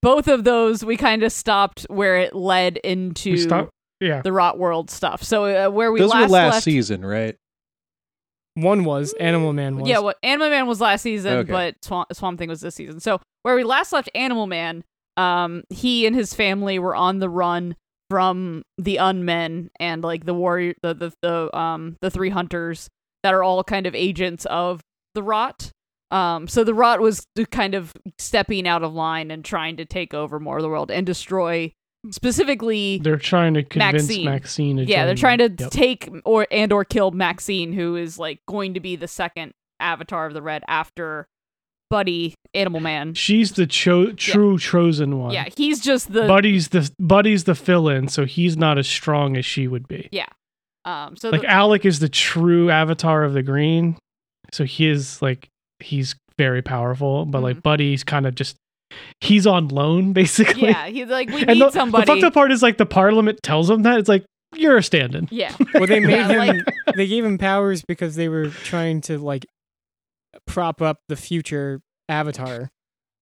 both of those we kind of stopped where it led into stop. Yeah, the Rotworld stuff. So uh, where we Those last were last left, season, right? One was Animal Man was. Yeah, what Animal Man was last season, Okay. but Swamp, Swamp Thing was this season. So where we last left Animal Man, um, he and his family were on the run from the Unmen and like the warrior, the the, the um the three hunters that are all kind of agents of the Rot. Um, so the Rot was kind of stepping out of line and trying to take over more of the world and destroy specifically they're trying to convince Maxine. Maxine. to yeah, they're trying to. Yep. take or and or kill Maxine, who is like going to be the second avatar of the Red after Buddy Animal Man. She's the cho- true chosen one. Yeah, he's just the Buddy's the Buddy's the fill-in, so he's not as strong as she would be. Um. So Like the, Alec is the true avatar of the green, so he is like he's very powerful. But Mm-hmm. like Buddy's kind of just he's on loan basically. yeah, he's like we and need the, somebody. the fucked up part is like the Parliament tells him that it's like you're a stand-in. yeah, Well, they made Yeah, him. they gave him powers because they were trying to like prop up the future Avatar.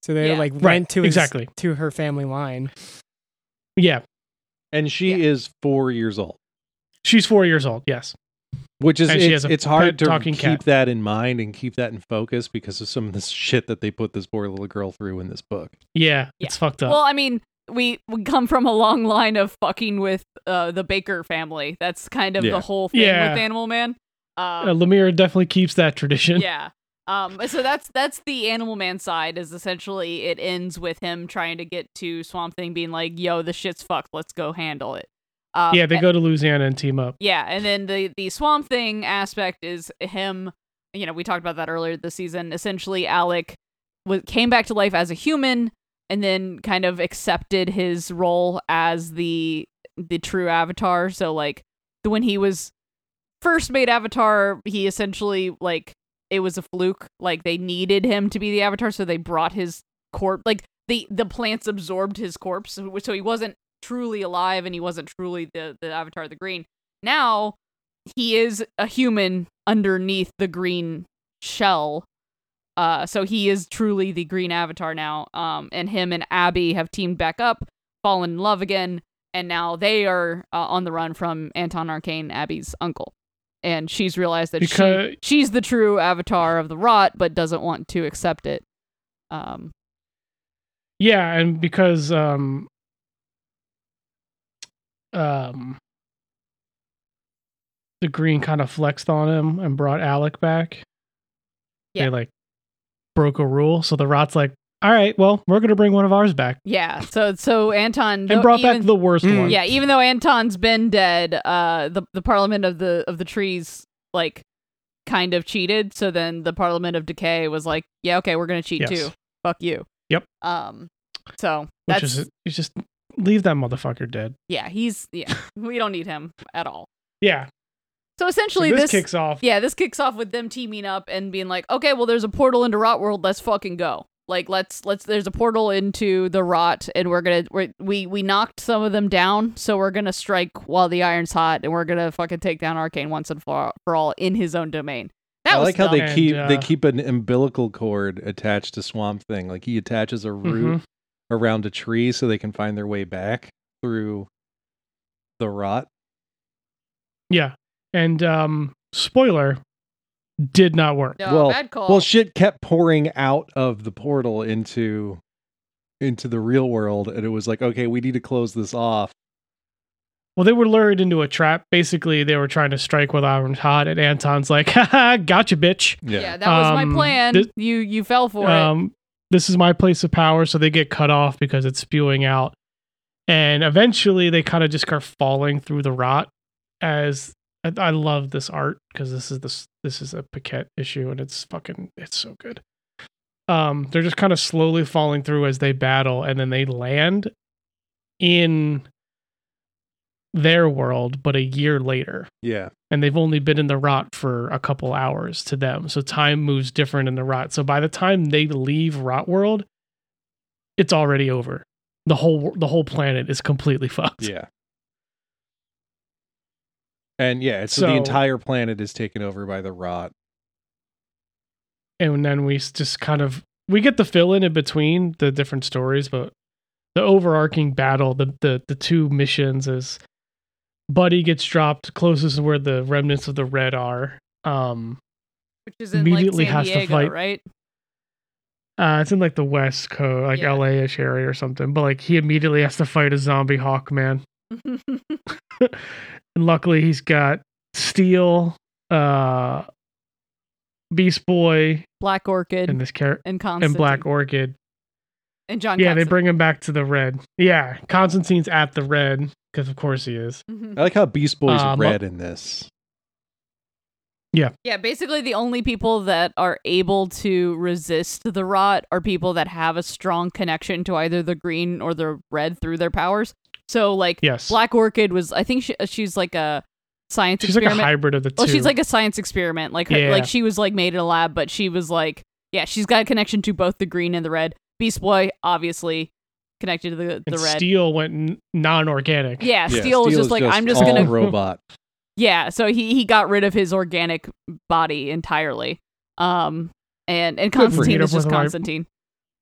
So they Yeah. like Right, went to his, exactly. to her family line. Yeah, And she Yeah. is four years old, she's four years old. Yes. which is And it's, it's hard to keep cat. that in mind and keep that in focus because of some of this shit that they put this poor little girl through in this book. Yeah, Yeah. it's fucked up. Well, I mean, we we come from a long line of fucking with uh the Baker family. That's kind of Yeah. the whole thing Yeah. with Animal Man. Um, uh, Lemire definitely keeps that tradition. yeah. Um, so that's that's the Animal Man side. Is essentially it ends with him trying to get to Swamp Thing, being like, "Yo, the shit's fucked. Let's go handle it." Uh, yeah, they go to Louisiana and team up. Yeah, and then the the Swamp Thing aspect is him. You know, we talked about that earlier this season. Essentially, Alec was, came back to life as a human, and then kind of accepted his role as the the true Avatar. So, like, when he was first made Avatar, he essentially like it was a fluke. Like they needed him to be the Avatar, so they brought his corpse. Like the the plants absorbed his corpse, so he wasn't truly alive and he wasn't truly the the Avatar of the Green. Now he is a human underneath the green shell. Uh, so he is truly the Green Avatar now. Um, and him and Abby have teamed back up, fallen in love again, and now they are uh, on the run from Anton Arcane, Abby's uncle. And she's realized that Because- she, she's the true avatar of the rot, but doesn't want to accept it. Um, Yeah, and because um um the green kind of flexed on him and brought Alec back. Yeah. They like broke a rule, so the rot's like, "All right, well, we're gonna bring one of ours back," yeah. So so Anton and though brought back the worst Mm. one. yeah. Even though Anton's been dead, uh, the the Parliament of the of the Trees like kind of cheated. So then the Parliament of Decay was like, yeah, okay, we're gonna cheat Yes. too. Fuck you. Yep. Um. So which that's is you just leave that motherfucker dead. yeah. He's yeah. we don't need him at all. Yeah, So so essentially, this, this kicks off. Yeah, this kicks off with them teaming up and being like, okay, well, there's a portal into Rotworld. Let's fucking go. Like, let's let's. There's a portal into the Rot, and we're gonna we're, we we knocked some of them down, so we're gonna strike while the iron's hot, and we're gonna fucking take down Arcane once and for, for all in his own domain. That I was like how they dumb. And, keep they uh, keep an umbilical cord attached to Swamp Thing. Like he attaches a root Mhm. Around a tree so they can find their way back through the rot. Yeah, and um, spoiler, did not work. No, well, bad call. Well, shit kept pouring out of the portal into into the real world, and it was like, okay, we need to close this off. Well, they were lured into a trap. Basically, they were trying to strike while iron's hot, and Anton's like, "Haha, gotcha, bitch." yeah. that was Um, my plan. this- you you fell for it. This is my place of power. So they get cut off because it's spewing out. And eventually they kind of just start falling through the rot as I, I love this art because this is this this is a Paquette issue and it's fucking it's so good. Um, they're just kind of slowly falling through as they battle, and then they land in their world, but a year later Yeah, and they've only been in the rot for a couple hours to them. So time moves different in the rot. So by the time they leave Rotworld, it's already over. The whole the whole planet is completely fucked. yeah. And yeah, so, the entire planet is taken over by the rot. And then we just kind of we get the fill in in between the different stories, but the overarching battle, the the the two missions is Buddy gets dropped closest to where the remnants of the red are. Um which is in immediately like San has to Diego, fight- right? Uh, it's in like the West Coast, like Yeah. LA-ish area or something. But like he immediately has to fight a zombie Hawkman. And luckily he's got Steel, uh Beast Boy, Black Orchid and this character and Constantine and Black Orchid. and John. Yeah, they bring him back to the red. Yeah, Constantine's at the red because of course he is. Mhm. I like how Beast Boy's Um, red in this. Yeah, Yeah, basically the only people that are able to resist the rot are people that have a strong connection to either the green or the red through their powers. So like Yes, Black Orchid was I think she, she's like a science she's like a hybrid of the two. well, she's like a science experiment. Like her, Yeah. like she was like made in a lab, but she was like yeah, she's got a connection to both the green and the red. Beast Boy obviously connected to the the and red. Steel went non-organic. yeah, Yeah, Steel was just is like I'm just all gonna robot. Yeah, so he he got rid of his organic body entirely. Um and and Constantine is just With my- Constantine.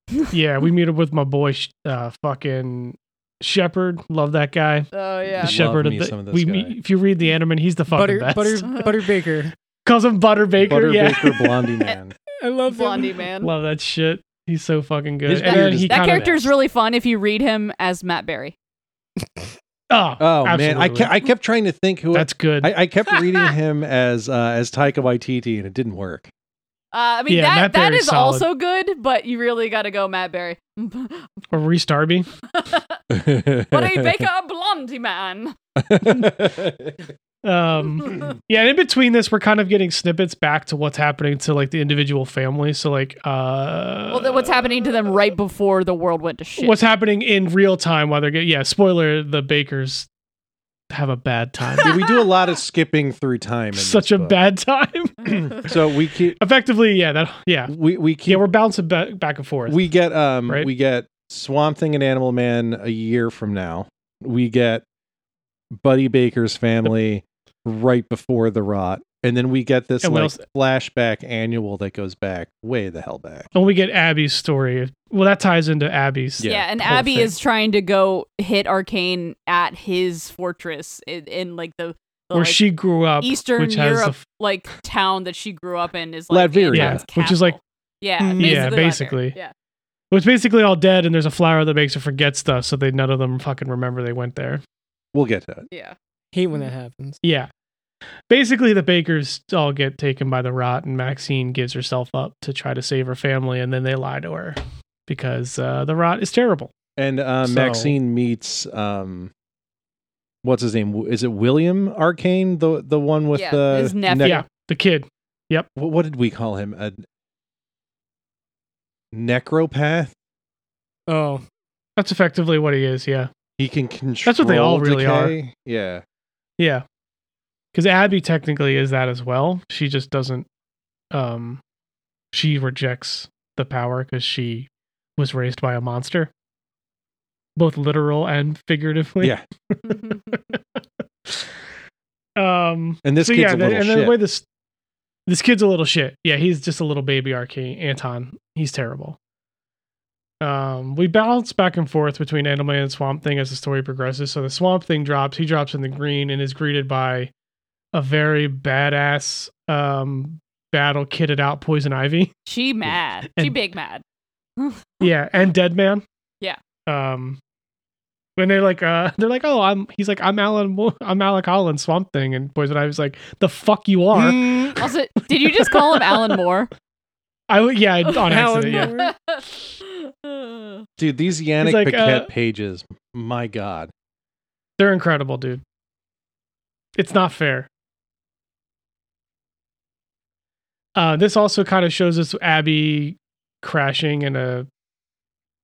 yeah, we meet up with my boy, sh- uh, fucking Shepherd. Love that guy. Oh yeah. the shepherd me of some of the. this We guy. meet, if you read the anime, he's the fucking Butter, best. butter, butter baker. Calls him Butter Baker. Butter yeah, Baker Blondie Man. I love him. Blondie man. love that shit. He's so fucking good. His and then he that kinda, character is really fun if you read him as Matt Berry. Oh, Oh man, I absolutely. kept, I kept trying to think who That's good. I, I kept reading him as uh, as Taika Waititi, and it didn't work. Uh, I mean Yeah, that Matt that Berry's is solid. also good, but you really got to go Matt Berry. or Rhys Darby. Buddy Baker, blondie man. Um, yeah, and in between this, we're kind of getting snippets back to what's happening to like the individual family So like, uh, well, then what's happening to them right before the world went to shit? what's happening in real time while they're getting yeah. Spoiler: the Bakers have a bad time. Yeah, we do a lot of skipping through time. In Such a book. bad time. So we keep Effectively, yeah, that yeah, we we keep yeah. We're bouncing back back and forth. we get um Right? we get Swamp Thing and Animal Man a year from now. We get Buddy Baker's family right before the rot. And then we get this And like else? flashback annual that goes back way the hell back. and we get Abby's story. Well, that ties into Abby's. Yeah, yeah, and Abby thing. is trying to go hit Arcane at his fortress in, in like the, the where like, she grew up, Eastern which has Europe the like town that she grew up in is like Latveria. Yeah, which is like- yeah, Mm. Yeah, basically, basically. Latveria. yeah. Well, it's basically all dead, and there's a flower that makes her forget stuff, so they none of them fucking remember they went there. We'll get to it. Yeah. Hate when that happens. Yeah. Basically, the Bakers all get taken by the rot, and Maxine gives herself up to try to save her family, and then they lie to her because uh, the rot is terrible. And uh, So- Maxine meets um what's his name? Is it William Arcane? The the one with Yeah, the his nephew. nec- Yeah, the kid. what, what did we call him? A necropath? Oh, That's effectively what he is. Yeah, He can control That's what they all really are. Yeah. Yeah. Because Abby technically is that as well. She just doesn't. Um, she rejects the power because she was raised by a monster, both literal and figuratively. Yeah. um. And this so kid's yeah, a little and shit. the way this this kid's a little shit. Yeah, he's just a little baby arcane Anton. He's terrible. Um, we bounce back and forth between Animal Man and Swamp Thing as the story progresses. So the Swamp Thing drops, he drops in the green and is greeted by a very badass um battle kitted out Poison Ivy. She mad. she big mad. yeah, and Dead Man. Yeah. Um when they're like uh they're like, Oh, I'm he's like, I'm Alan Mo- I'm Alec Holland, Swamp Thing, and Poison Ivy's like, the fuck you are. Mm, Also, did you just call him Alan Moore? I yeah, on Alan accident, yeah. Moore. Dude, these Yanick like, Paquette uh, pages, my God. They're incredible, dude. It's not fair. Uh, this also kind of shows us Abby crashing in a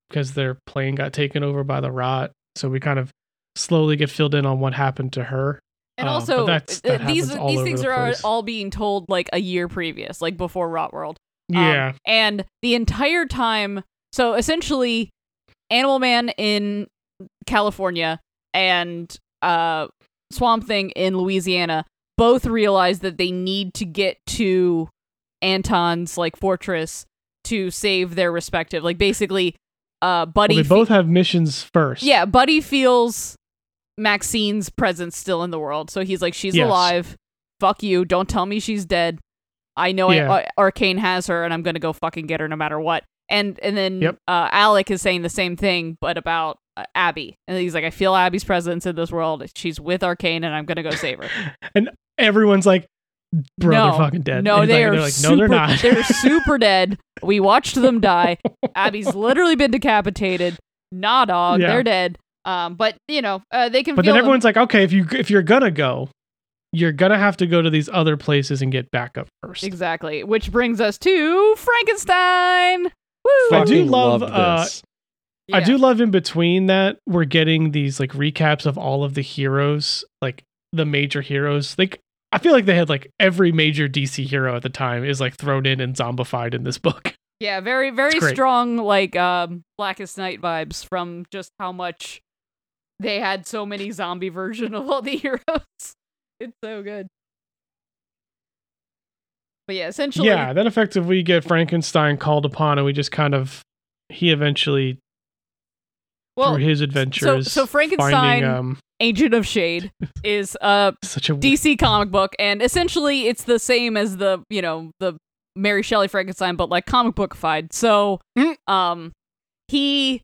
because their plane got taken over by the rot. So we kind of slowly get filled in on what happened to her. And Uh, also, that's- that these these things the are place. all being told like a year previous, like before Rotworld. Um, Yeah, and the entire time, so essentially, Animal Man in California and uh, Swamp Thing in Louisiana both realize that they need to get to Anton's like fortress to save their respective. Like basically, uh, well, Buddy. they fe- both have missions first. yeah, Buddy feels Maxine's presence still in the world, so he's like, she's Yes. alive. Fuck you! Don't tell me she's dead. I know Yeah. I, Arcane has her, and I'm gonna go fucking get her no matter what. And and then Yep. uh, Alec is saying the same thing, but about uh, Abby, and he's like, I feel Abby's presence in this world. She's with Arcane, and I'm gonna go save her. and everyone's like, "Bro, no, they're fucking dead." No, And they like- are. They're like, super, "No, they're not." they're super dead. We watched them die. Abby's literally been decapitated. Nah, dog, Yeah. they're dead. Um, but you know, uh, they can. but feel then them. everyone's like, "Okay, if you if you're gonna go, you're gonna have to go to these other places and get backup first. Exactly. Which brings us to Frankenstein. Woo! I do Fucking love, loved uh, this. I do love in between that we're getting these like recaps of all of the heroes, like the major heroes. Like I feel like they had like every major DC hero at the time is like thrown in and zombified in this book. Yeah, very, very strong, like um Blackest Night vibes from just how much they had so many zombie version of all the heroes. It's so good. But yeah, essentially, yeah, then effectively we get Frankenstein called upon, and we just kind of he eventually well, through his adventures. so Frankenstein- finding, um, Agent of Shade is a such a DC comic book, and essentially it's the same as the you know the Mary Shelley Frankenstein, but like comic bookified. So, Mm. um, he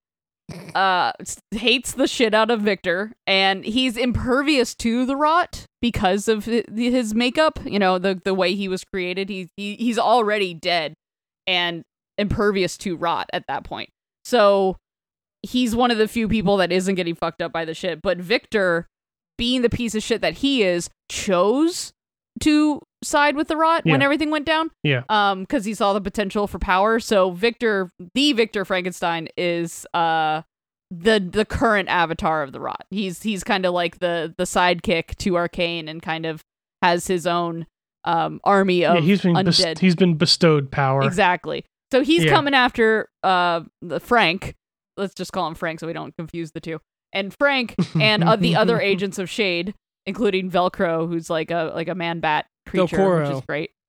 uh hates the shit out of Victor, and he's impervious to the rot because of his makeup. You know the the way he was created. He, he he's already dead and impervious to rot at that point. So he's one of the few people that isn't getting fucked up by the shit. But Victor, being the piece of shit that he is, chose to side with the rot when everything went down. Yeah. Um, because he saw the potential for power. So Victor, the Victor Frankenstein, is uh the the current avatar of the rot. He's he's kind of like the the sidekick to Arcane and kind of has his own um army of yeah, he's been bes- undead. he's been bestowed power. Exactly. So he's Yeah. coming after uh the Frank. Let's just call him Frank so we don't confuse the two. And Frank and uh, the other agents of Shade, including Velcro, who's like a like a man bat creature, which is great.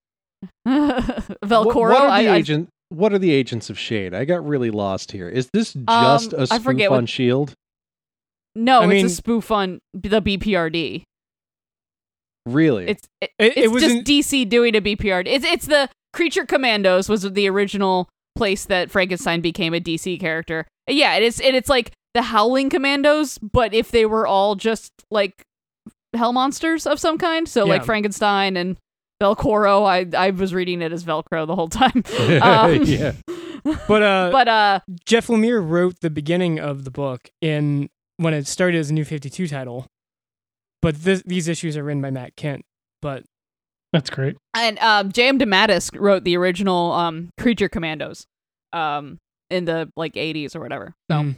What, Velcoro. what are the I, I. What are the agents of Shade? I got really lost here. Is this just Um, a I spoof on what- Shield? no, I it's mean- a spoof on the BPRD. Really? It's it, It, it it's was just in- DC doing a BPRD. It's it's the Creature Commandos was the original place that Frankenstein became a DC character. Yeah, it is. It, it's like the Howling Commandos, but if they were all just like hell monsters of some kind. So like Frankenstein and Velcoro. I I was reading it as Velcro the whole time. Um, yeah. but uh, But uh, Jeff Lemire wrote the beginning of the book in when it started as a New Fifty Two title. But this, these issues are written by Matt Kindt. But That's great. and um, J.M. DeMatteis wrote the original um Creature Commandos, um in the like 80s or whatever. So. mm,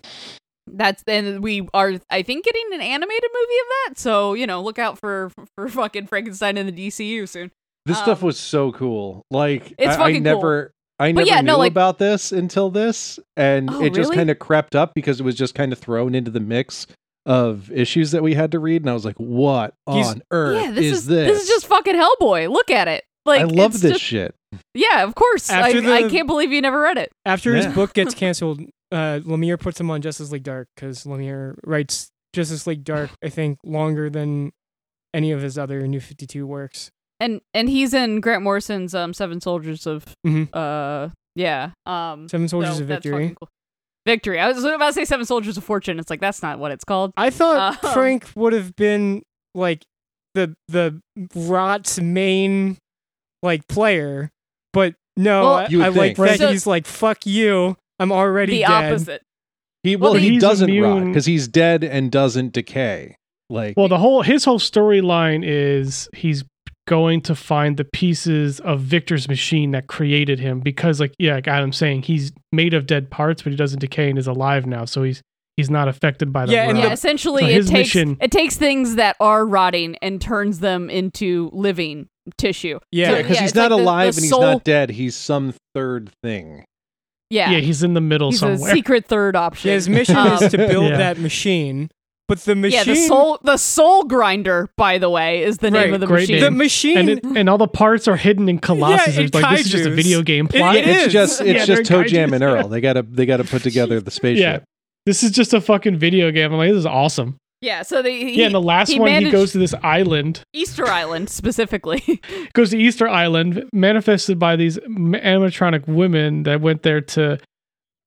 That's and we are I think getting an animated movie of that. So, you know, look out for for fucking Frankenstein in the DCU soon. This stuff Um, was so cool. Like It's I, I fucking cool. never I never yeah, knew no, like- about this until this and Oh, it just really? kind of crept up because it was just kind of thrown into the mix of issues that we had to read and I was like, "What He's- on earth yeah, this is, is this?" this is just fucking Hellboy. Look at it. Like I love this just- shit. yeah, of course. I, After I can't believe you never read it. after his book gets canceled, uh, Lemire puts him on Justice League Dark because Lemire writes Justice League Dark. I think longer than any of his other New Fifty Two works. And and he's in Grant Morrison's um Seven Soldiers of Mhm. uh yeah. Um Seven Soldiers so of Victory. cool. Victory. I was about to say Seven Soldiers of Fortune. It's like that's not what it's called. I thought Um, Frank would have been like the the Rot's main like player, but no, Well- I, I like think. that So- he's like fuck you. I'm already The dead. opposite. He Well, well, he doesn't rot because he's dead and doesn't decay. Like Well, the whole his whole storyline is he's going to find the pieces of Victor's machine that created him because like yeah, like Adam's saying, he's made of dead parts, but he doesn't decay and is alive now. So he's he's not affected by the Yeah, rot. Yeah, essentially so it his takes mission- it takes things that are rotting and turns them into living tissue. Yeah, yeah, So, because yeah, he's not like the- the alive and he's not dead. He's some third thing. Yeah. yeah, he's in the middle he's a somewhere. secret third option. Yeah, his mission Um, is to build Yeah. that machine, but the machine, Yeah, the soul the soul grinder, by the way, is the name of the great machine. the machine. and it, and all the parts are hidden in Colossus. Yeah, It's like this is just a video game plot. it it's is. just it's Yeah, just they're ToeJam and Earl. They gotta they gotta put together the spaceship. Yeah. This is just a fucking video game. I'm like, this is awesame. Yeah, so the he, yeah, and the last he one, he goes to this island, Easter Island specifically. goes to Easter Island, manifested by these animatronic women that went there to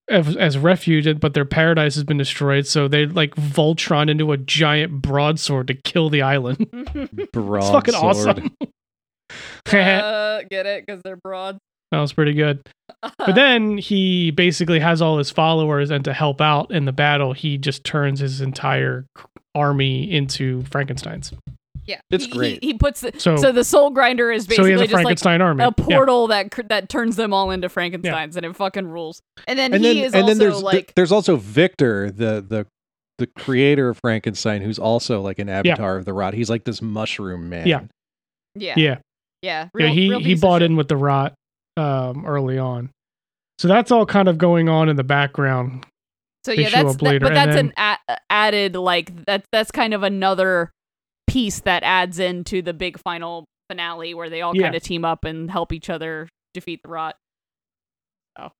as, as refuge, but their paradise has been destroyed. So they like Voltron into a giant broadsword to kill the island. Broadsword. It's fucking awesome. uh, get it? Because they're broad. That was pretty good. But then he basically has all his followers, and to help out in the battle, he just turns his entire army into Frankenstein's. Yeah, It's He- great. He, he puts the, So, so the soul grinder is so basically he has a just like Frankenstein army. a Yeah. portal that cr- that turns them all into Frankenstein's, and it fucking rules. And then and he then is and also then there's like there's also Victor, the the the creator of Frankenstein, who's also like an avatar of the rot. He's like this mushroom man. Yeah. yeah, Yeah. yeah. yeah, he he bought in with the rot um, early on. So that's all kind of going on in the background. So yeah, that's up that- but that's then- an a- added like that. That's kind of another piece that adds into the big final finale where they all Yeah. kind of team up and help each other defeat the rot. Oh.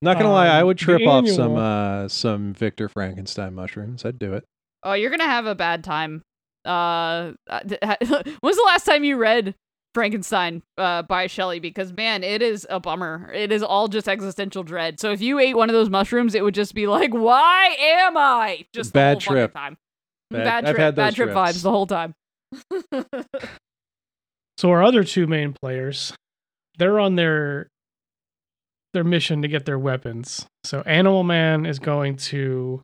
Not gonna lie, I Um, would trip off some uh some Victor Frankenstein mushrooms. I'd do it. Oh, you're gonna have a bad time. Uh, uh, d- ha- when's the last time you read Frankenstein uh, by Shelley? Because man, it is a bummer. It is all just existential dread. So if you ate one of those mushrooms, it would just be like, "Why am I?" Just the Bad whole trip. time. Bad- Bad, I've trip. had bad trip trips. vibes the whole time. So our other two main players, they're on their their mission to get their weapons. So Animal Man is going to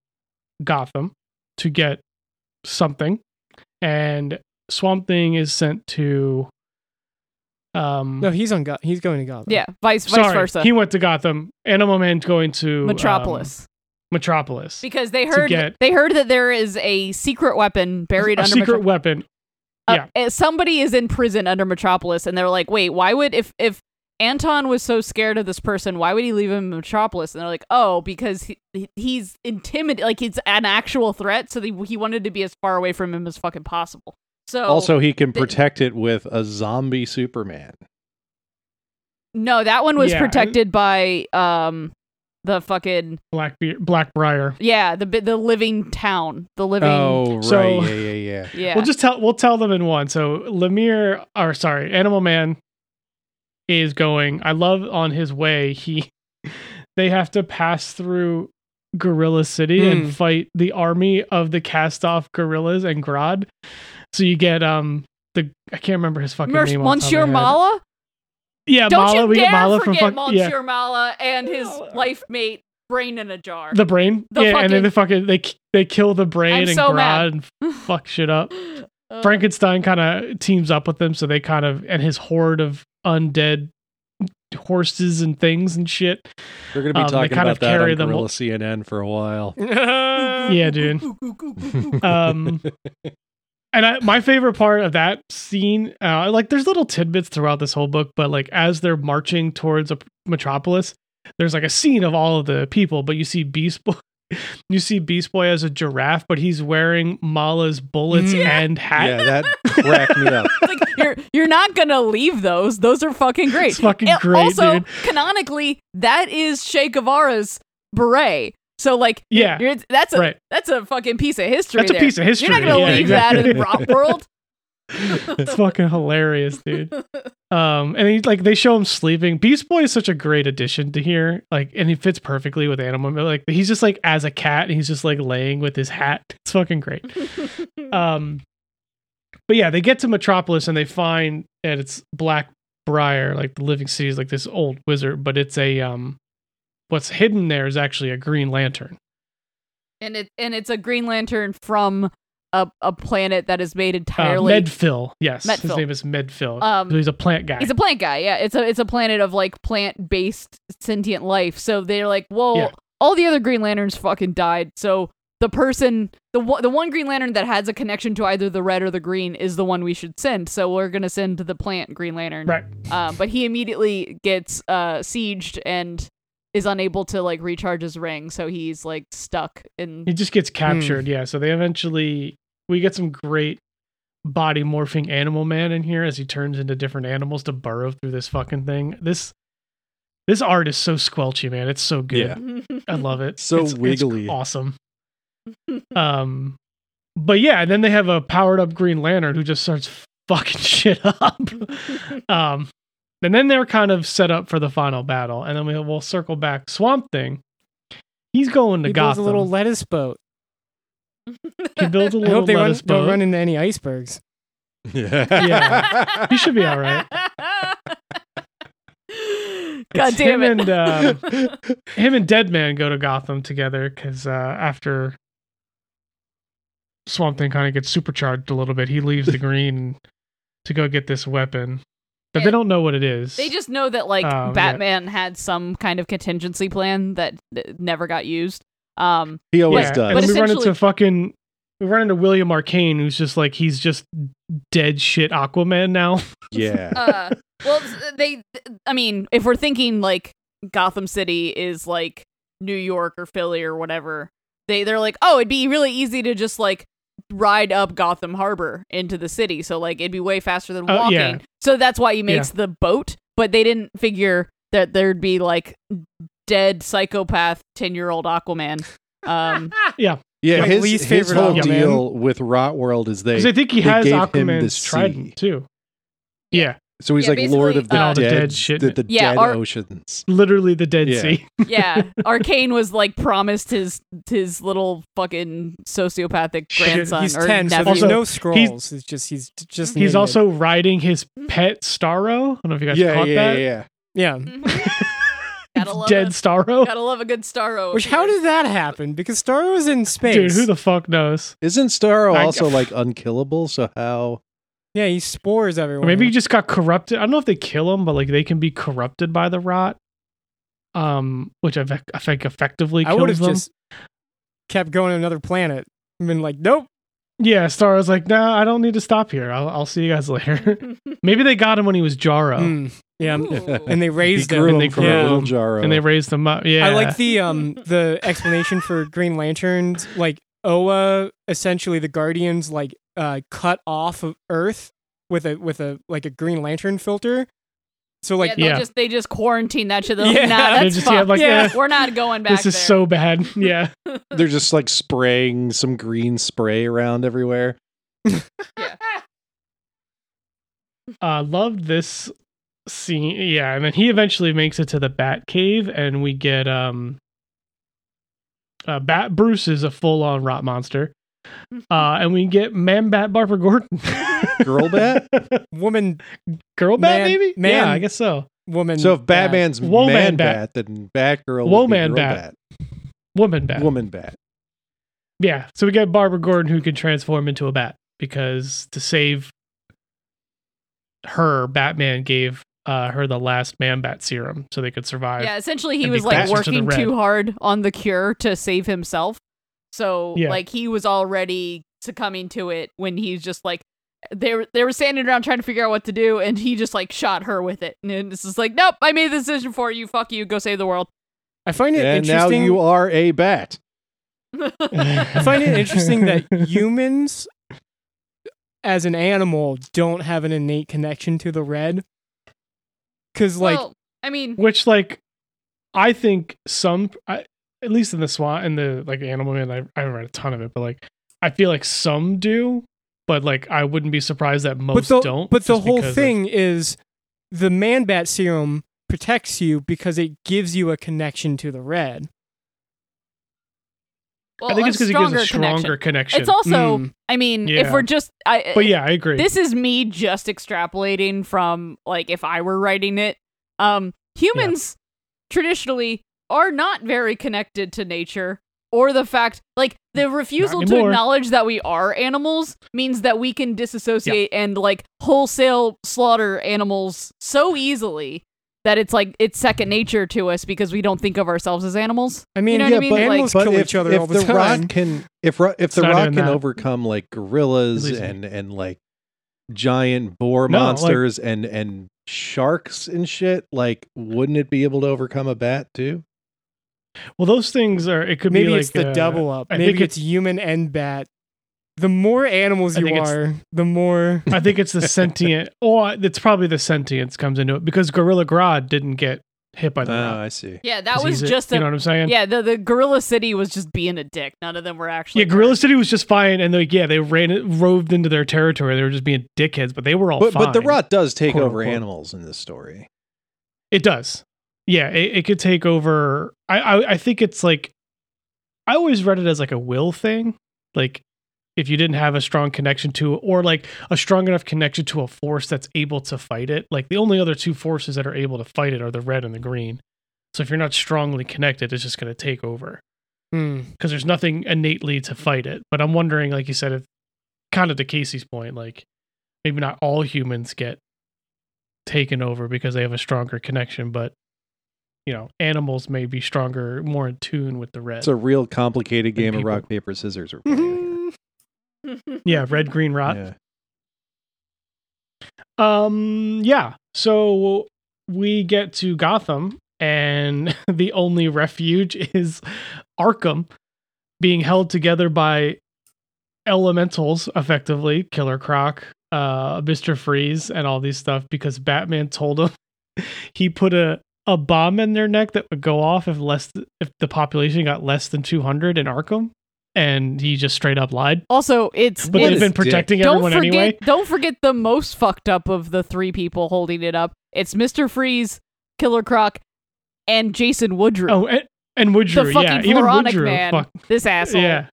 Gotham to get something, and Swamp Thing is sent to. Um, No, he's on. Go- he's going to Gotham. Yeah, vice vice sorry, versa. he went to Gotham. Animal Man's going to um, Metropolis. Metropolis. because they heard get- they heard that there is a secret weapon buried a under secret Metro- weapon. uh, uh, somebody is in prison under Metropolis, and they're like, "Wait, why would if if Anton was so scared of this person, why would he leave him in Metropolis?" And they're like, "Oh, because he, he- he's intimidated, like he's an actual threat, so he, he wanted to be as far away from him as fucking possible." So Also, he can the- protect it with a zombie Superman. no, that one was Yeah, protected by um the fucking Black Be- Blackbriar. yeah the the living town, the living Oh, right. So- yeah, yeah, yeah. yeah. We'll just tell we'll tell them in one. So Lemire, or sorry, Animal Man is going. I love on his way. He they have to pass through Gorilla City Hmm. and fight the army of the cast off gorillas and Grodd. So you get um the I can't remember his fucking Mer- name. off the top Monsieur of my head. Mallah. Yeah, Don't Mallah. you we dare get Mallah forget from fuck, Monsieur yeah, Mallah and his life mate, brain in a jar. the brain. the yeah, and then fucking- they fucking they they kill the brain I'm and so Grodd mad. and fuck shit up. Uh, Frankenstein kind of teams up with them, so they kind of and his horde of undead horses and things and shit. They're going to be Um, they talking kind about of that carry on them- Gorilla CNN for a while. Yeah, dude. Um, and I, my favorite part of that scene, uh, like, there's little tidbits throughout this whole book, but like as they're marching towards a metropolis, there's like a scene of all of the people, but you see Beast Boy. You see Beast Boy as a giraffe, but he's wearing Mallah's bullets Yeah. and hat. yeah, that cracked me up. Like you're you're not gonna leave those. Those are fucking great. It's fucking And great, also, dude. canonically, that is Che Guevara's beret. So like, Yeah, that's a right. that's a fucking piece of history. That's a piece of history. You're not gonna yeah, leave that in exactly. Rotworld. it's fucking hilarious, dude. Um, and he like they show him sleeping. Beast Boy is such a great addition to here, like, and he fits perfectly with Animal. Like, he's just like as a cat, he's just like laying with his hat. It's fucking great. Um, but yeah, they get to Metropolis and they find that it's Black Briar, like the Living City is like this old wizard, but it's a um, what's hidden there is actually a Green Lantern. and it and it's a Green Lantern from a, a planet that is made entirely Uh, entirely. Medphyll, yes, his name is Medphyll. Um, So he's a plant guy. He's a plant guy. Yeah, it's a it's a planet of like plant based sentient life. So they're like, well, Yeah. all the other Green Lanterns fucking died. So the person, the one, the one Green Lantern that has a connection to either the red or the green is the one we should send. So we're gonna send the plant Green Lantern. right. Um, but he immediately gets uh sieged and is unable to like recharge his ring. So he's like stuck in. He just gets captured, yeah. So they eventually we get some great body morphing animal man in here as he turns into different animals to burrow through this fucking thing. This this art is so squelchy, man. It's so good. Yeah. I love it. So It's- it's wiggly. awesome. Um but yeah, and then they have a powered up Green Lantern who just starts fucking shit up. um and then they're kind of set up for the final battle. And then we, we'll circle back. Swamp Thing. He's going to He builds a little lettuce boat. He builds a I little hope they run, lettuce don't run into any icebergs. Yeah. He should be all right. God It's damn him it! and, um, him and Deadman go to Gotham together because uh, after Swamp Thing kind of gets supercharged a little bit, he leaves the green to go get this weapon. But they don't know what it is. They just know that like Um, yeah. Batman had some kind of contingency plan that never got used. Um, He always yeah. does. And But then we run into fucking we run into William Arcane, who's just like he's just dead shit Aquaman now. yeah. uh, well, they, I mean, if we're thinking like Gotham City is like New York or Philly or whatever, they they're like, oh, it'd be really easy to just like ride up Gotham Harbor into the city. So like it'd be way faster than Oh, walking. yeah. So that's why he makes the boat. But they didn't figure that there'd be like dead psychopath ten year old Aquaman. Um, Yeah, My his, least his favorite whole Aquaman. deal with Rotworld is they Because I think he has gave him Aquaman's trident too. Yeah, so he's Yeah, like Lord of the, basically, uh, dead, the dead shit. the, the Yeah, dead our- oceans. literally the Dead Yeah. Sea. yeah, Arcane was like promised his his little fucking sociopathic grandson he's or 10, so nephew. there's no scrolls. It's just, he's just. He's idiot. also riding his pet Starro. I don't know if you guys Yeah, caught yeah, that. yeah. Yeah. He's Gotta love Dead it. Starro. Gotta love a good Starro. Which how did that happen? Because Starro was in space. Dude, who the fuck knows? Isn't Starro I- also like unkillable? So how? Yeah, he spores Or everyone. maybe he just got corrupted. I don't know if they kill him, but like they can be corrupted by the rot. Um, which I, I think effectively I kills would have them. just kept going to another planet and been like, nope. Yeah, Star was like, "Nah, I don't need to stop here. I'll, I'll see you guys later." Maybe they got him when he was Jarro, Mm, yeah, Ooh. and they He raised grew him. him they from yeah. a little Jaro. and they raised him up. Yeah, I like the um the explanation for Green Lanterns. Like Oa, essentially the Guardians like uh cut off of Earth with a with a like a Green Lantern filter. So like yeah, they Yeah. just they just quarantine that shit. They're Yeah. like, nah, They that's just fucked. have, like, Yeah. We're not going back this is there. so bad. Yeah, They're just like spraying some green spray around everywhere. uh, loved this scene. Yeah, and then he eventually makes it to the Bat Cave, and we get um, uh, Bat Bruce is a full on rot monster. Uh, and we get Man Bat Barbara Gordon. Girl Bat? woman Girl Bat, Man- maybe? man- yeah, I guess so. woman. So if. Batman's Woman man Bat. bat, then Batgirl Woman would be Girl Bat. Woman Bat. bat. Woman Bat. Yeah, so we get Barbara Gordon who can transform into a bat because to save her, Batman gave uh, her the last Man Bat serum so they could survive. Yeah, essentially he was like faster to working too hard on the cure to save himself. So Yeah. like he was already succumbing to it when he's just like they were they were standing around trying to figure out what to do and he just like shot her with it. And it's just like, Nope, I made the decision for you. Fuck you. Go save the world. I find it And now interesting. you are a bat. I find it interesting that humans, as an animal, don't have an innate connection to the red. Because like well, I mean Which, like, I think some, I, at least in the SWAT and the like Animal Man, I, I haven't read a ton of it, but like, I feel like some do, but like, I wouldn't be surprised that most but the, don't. But the whole because of- thing is the man bat serum protects you because it gives you a connection to the red. well, I think it's because it gives a stronger connection. connection. It's also Mm. I mean, if we're just I but yeah, I agree. this is me just extrapolating from like if I were writing it. Um humans traditionally are not very connected to nature or the fact like the refusal to acknowledge that we are animals means that we can disassociate and like wholesale slaughter animals so easily that it's like it's second nature to us because we don't think of ourselves as animals. I mean, know what I yeah, mean? but, Like- animals but kill if, each other if all the, the time. rot can if ro- if the rot can that. overcome like gorillas and and like giant boar No, like- monsters and and sharks and shit, like wouldn't it be able to overcome a bat too? Well, those things are, it could Maybe be like it's the uh, double up. I Maybe think it's human and bat. The more animals you are, the more. I think it's the sentient, or it's probably the sentience comes into it because Gorilla Grodd didn't get hit by the Oh, rot. I see. Yeah, that was he's a- just you know what I'm saying? Yeah, the the Gorilla City was just being a dick. None of them were actually Yeah, Gorilla City was just fine, and like, yeah, they ran it, roved into their territory. They were just being dickheads, but they were all But fine. but the rot does take quote, over unquote. animals in this story. It does. Yeah, it, it could take over. I, I I think it's like I always read it as like a will thing. Like if you didn't have a strong connection to or like a strong enough connection to a force that's able to fight it. Like the only other two forces that are able to fight it are the red and the green. So if you're not strongly connected, it's just going to take over Hmm. because there's nothing innately to fight it. But I'm wondering, like you said, if kind of to Casey's point, like maybe not all humans get taken over because they have a stronger connection, but you know, animals may be stronger, more in tune with the red. It's a real complicated Than game of rock paper scissors we're playing yeah, red, green, here. rot. Yeah. Um, yeah. So we get to Gotham, and the only refuge is Arkham, being held together by elementals, effectively Killer Croc, uh, Mister Freeze, and all these stuff because Batman told him he put a a bomb in their neck that would go off if less if the population got less than two hundred in Arkham, and he just straight up lied. Also, it's But What they've been dick? protecting don't everyone forget anyway. don't forget the most fucked up of the three people holding it up. It's Mr. Freeze, Killer Croc, and Jason Woodrue. Oh, and, and Woodrue, the fucking yeah, even Woodrue, man. fuck, This asshole. yeah,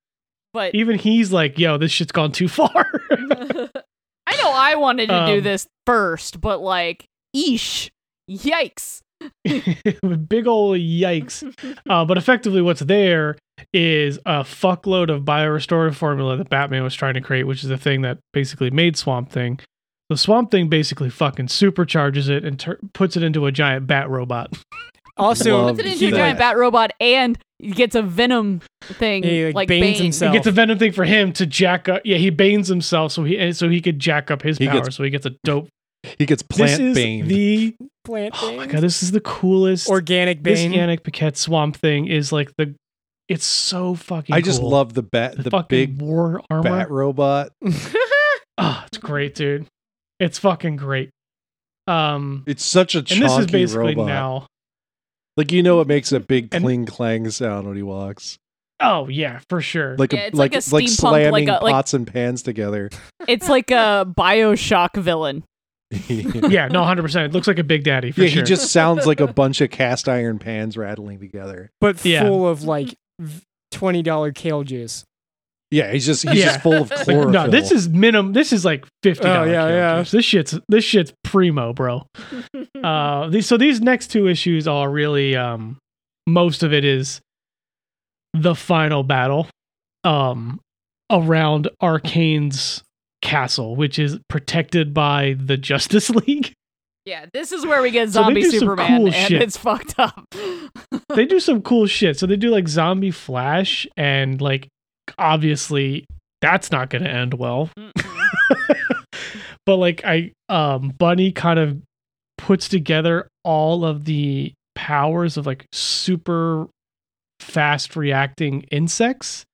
But even he's like, "Yo, this shit's gone too far." I know I wanted to do Um, this first, but like, eesh, yikes. big old yikes. Uh, but effectively, what's there is a fuckload of biorestorative formula that Batman was trying to create, which is the thing that basically made Swamp Thing. The Swamp Thing basically fucking supercharges it and tur- puts it into a giant bat robot. Also, Love Puts it to into a giant bat robot and gets a venom thing He, like, like banes Bane. himself. He gets a venom thing for him to jack up. Yeah, he banes himself so he and so he could jack up his He power. gets so he gets a dope. He gets This plant is bane. the plant oh my god, this is the coolest. organic this bane. Yanick Paquette Swamp Thing is like the. It's so fucking. I just cool. love the bat, the, the, fucking big war armor. bat robot. Oh, it's great, dude. It's fucking great. Um, It's such a and this is basically robot. now. Like you know, it makes a big And- cling clang sound when he walks, Oh yeah, for sure. like Yeah, a like like a like steampunk, slamming like a- like- pots and pans together. It's like a Bioshock villain. Yeah, yeah, no, hundred percent. It looks like a Big Daddy for sure. Yeah, he just sounds like a bunch of cast iron pans rattling together. but Yeah. full of like twenty dollar kale juice. Yeah, he's just he's Yeah. just full of chlorophyll. no, this is minimum. This is like fifty dollars. yeah, yeah. This shit's this shit's primo, bro. Uh, these so these next two issues are really um, most of it is the final battle, um, around Arcane's castle, which is protected by the Justice League. Yeah, this is where we get zombie some Superman, cool and shit. it's fucked up. they do some cool shit. So they do like zombie Flash, and like obviously that's not going to end well. But like I um Bunny kind of puts together all of the powers of like super fast reacting insects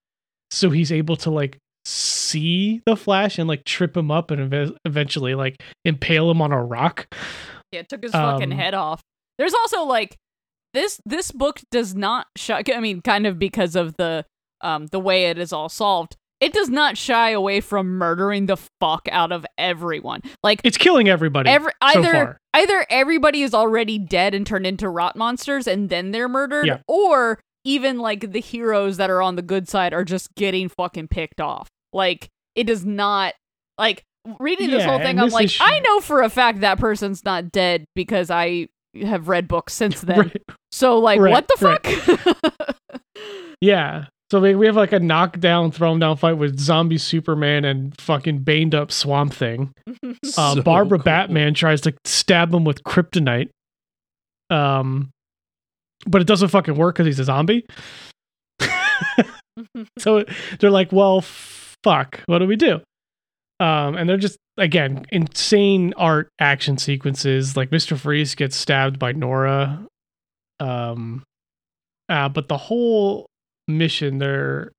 so he's able to like see the flash and like trip him up and ev- eventually like impale him on a rock yeah, it took his fucking Um, head off. There's also like this this book does not shy I mean kind of because of the um the way it is all solved. It does not shy away from murdering the fuck out of everyone. Like it's killing everybody every so either far either everybody is already dead and turned into rot monsters and then they're murdered Yeah. or even like the heroes that are on the good side are just getting fucking picked off like it does not like reading this Yeah, whole thing i'm like issue- i know for a fact that person's not dead because i have read books since then Right. so like Right, what the right. fuck yeah so we, we have like a knockdown thrown down fight with zombie superman and fucking baned up swamp thing uh, So Barbara cool. Batman tries to stab him with kryptonite. Um, but it doesn't fucking work because he's a zombie. so they're like, well, fuck, what do we do? Um, and they're just again insane art action sequences. Like Mister Freeze gets stabbed by Nora. Um, uh, but the whole mission, they're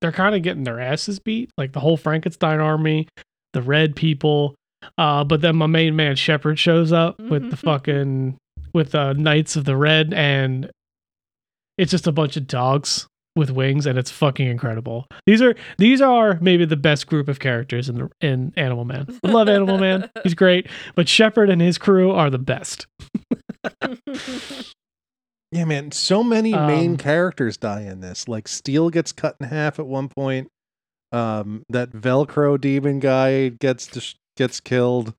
they're kind of getting their asses beat. Like the whole Frankenstein army, the red people. Uh, but then my main man Shepard shows up with the fucking with uh, Knights of the Red, and it's just a bunch of dogs with wings, and it's fucking incredible. These are these are maybe the best group of characters in the, in Animal Man. I love Animal Man; he's great, but Shepard and his crew are the best. Yeah, man. So many main Um, characters die in this. Like Steel gets cut in half at one point. Um, that Velcro demon guy gets dis- gets killed.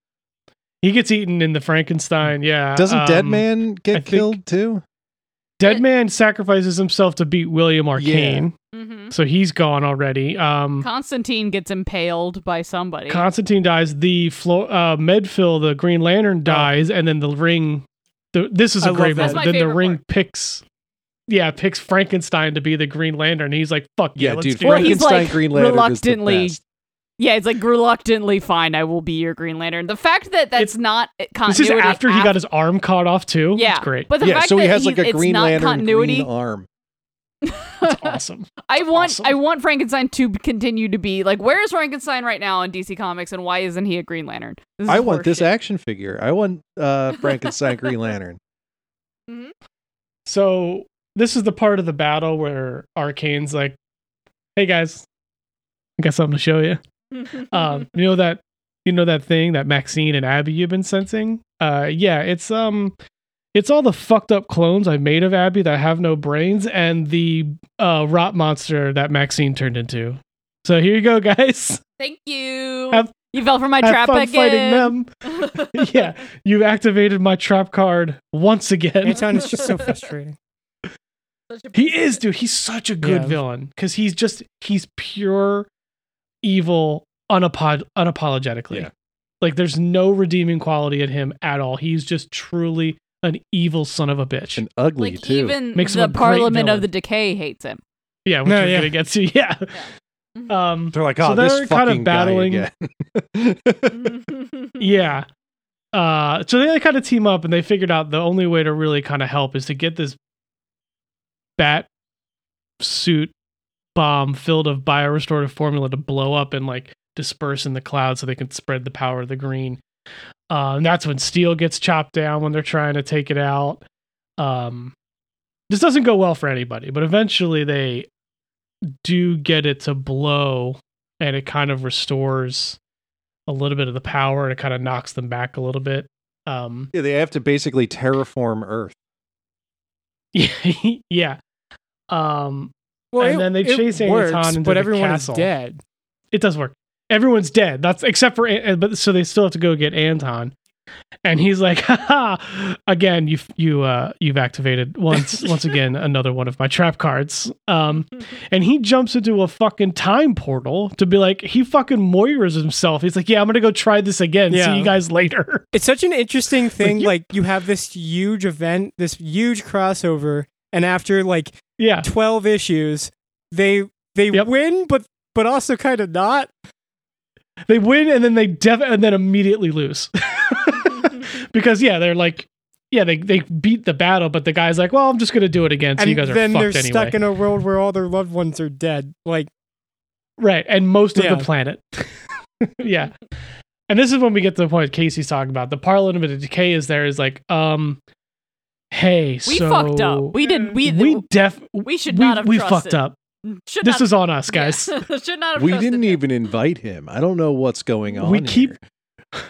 He gets eaten in the Frankenstein. Yeah, Doesn't Dead um, Man get think- killed too? Dead Man sacrifices himself to beat William Arcane, Mhm. so he's gone already. Um, constantine gets impaled by somebody Constantine dies. The Flo- uh, Medphyll, the Green Lantern, dies, and then the ring. The, this is a I great moment. Then the ring part. picks, yeah, picks Frankenstein to be the Green Lantern. And he's like, "Fuck yeah, Yeah, let's dude. do Or it." he's, like, Green Lantern reluctantly- is the best. Yeah it's like reluctantly fine i will be your green lantern the fact that that's It's- not continuity. This continuity is after he got his arm cut off too. yeah it's great. but the yeah, fact so he that has like a it's Green not Lantern continuity green arm. It's awesome. I want awesome. I want Frankenstein to continue to be like where is Frankenstein right now in DC Comics and why isn't he a Green Lantern? This I want this horseshit. action figure. I want uh, Frankenstein Green Lantern. So this is the part of the battle where Arcane's like, "Hey guys, I got something to show you." um you know that you know that thing that maxine and abby you've been sensing uh yeah it's um it's all the fucked up clones i made of abby that have no brains and the uh rot monster that maxine turned into so here you go guys Thank you. have You fell for my Have trap fun again. fighting them. yeah, you've activated my trap card once again. Anton is just so frustrating. He is, dude. He's such a good Yeah. villain because he's just he's pure evil, unapod- unapologetically. Yeah. Like there's no redeeming quality in him at all. He's just truly an evil son of a bitch. and ugly like too. even Makes the Parliament of the Decay hates him. yeah, which No, we're yeah. gonna get to. Yeah. Um. They're like, oh, this they're kind of battling- Yeah. Uh. So they kind of team up, and they figured out the only way to really kind of help is to get this bat suit bomb filled of biorestorative formula to blow up and like disperse in the cloud so they can spread the power of the green. Uh, and that's when steel gets chopped down when they're trying to take it out. Um, this doesn't go well for anybody, but eventually they do get it to blow and it kind of restores a little bit of the power and it kind of knocks them back a little bit. Um, yeah, they have to basically terraform Earth. yeah. Um, Well, And it- then they chase Anton works, into but the everyone castle. is dead. it does work. Everyone's dead. That's except for but so they still have to go get Anton. And he's like, "Ha again, you've you uh you've activated once once again another one of my trap cards." Um and he jumps into a fucking time portal to be like he fucking Moira's himself. He's like, "Yeah, I'm going to go try this again. See you guys later." It's such an interesting thing. you- Like you have this huge event, this huge crossover, and after like Yeah. twelve issues, they they Yep. win, but but also kind of not. They win and then they def- and then immediately lose. because yeah, they're like yeah, they, they beat the battle, but the guy's like, well, I'm just gonna do it again. So and you guys are then they're anyway. stuck in a world where all their loved ones are dead. Like Right, and most of the planet. yeah. And this is when we get to the point Casey's talking about. The Parliament of Decay is there is like, um, hey, We so fucked up. We didn't. We we def we should we, not have we trusted. fucked up. Should This not, is on us, guys. Yeah. should not have We didn't him. even invite him. I don't know what's going on. We keep here.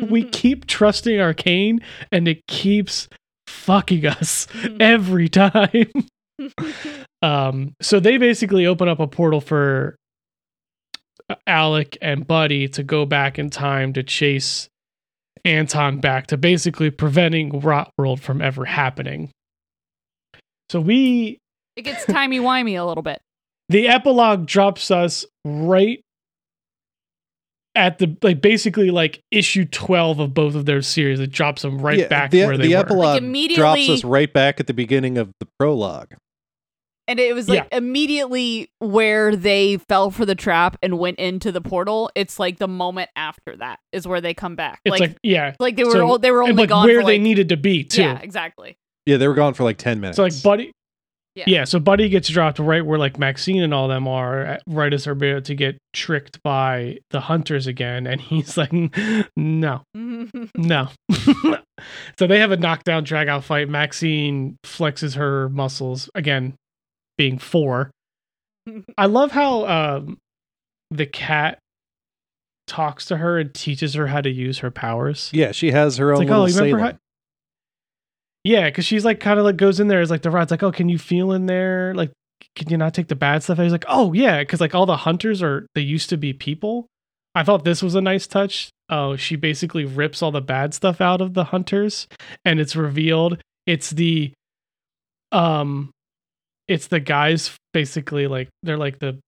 we, we keep trusting Arcane and it keeps fucking us Mm-hmm. every time. um so they basically open up a portal for uh, Alec and Buddy to go back in time to chase Anton back to basically preventing Rotworld from ever happening. So we It gets timey wimey a little bit. the epilogue drops us right at the like basically like issue 12 of both of their series it drops them right Yeah, back the, where they the were epilogue drops immediately- us right back at the beginning of the prologue. And it was like immediately where they fell for the trap and went into the portal. It's like the moment after that is where they come back. it's like, like, yeah like they were so- o- they were and, only like gone where for they like, needed to be too Yeah, exactly. Yeah, they were gone for like ten minutes. so like buddy Yeah. yeah. so buddy gets dropped right where like maxine and all them are right as they're about to get tricked by the hunters again and he's like no No. so they have a knockdown drag out fight. Maxine flexes her muscles again, being four. I love how um the cat talks to her and teaches her how to use her powers. yeah, she has her It's own like, oh, remember how? Yeah, because she's like kind of like goes in there. Is like the rod's like, oh, can you feel in there? Like, can you not take the bad stuff? And he's like, oh yeah, because like all the hunters are they used to be people. I thought this was a nice touch. Oh, she basically rips all the bad stuff out of the hunters, and it's revealed it's the, um, it's the guys basically like they're like the,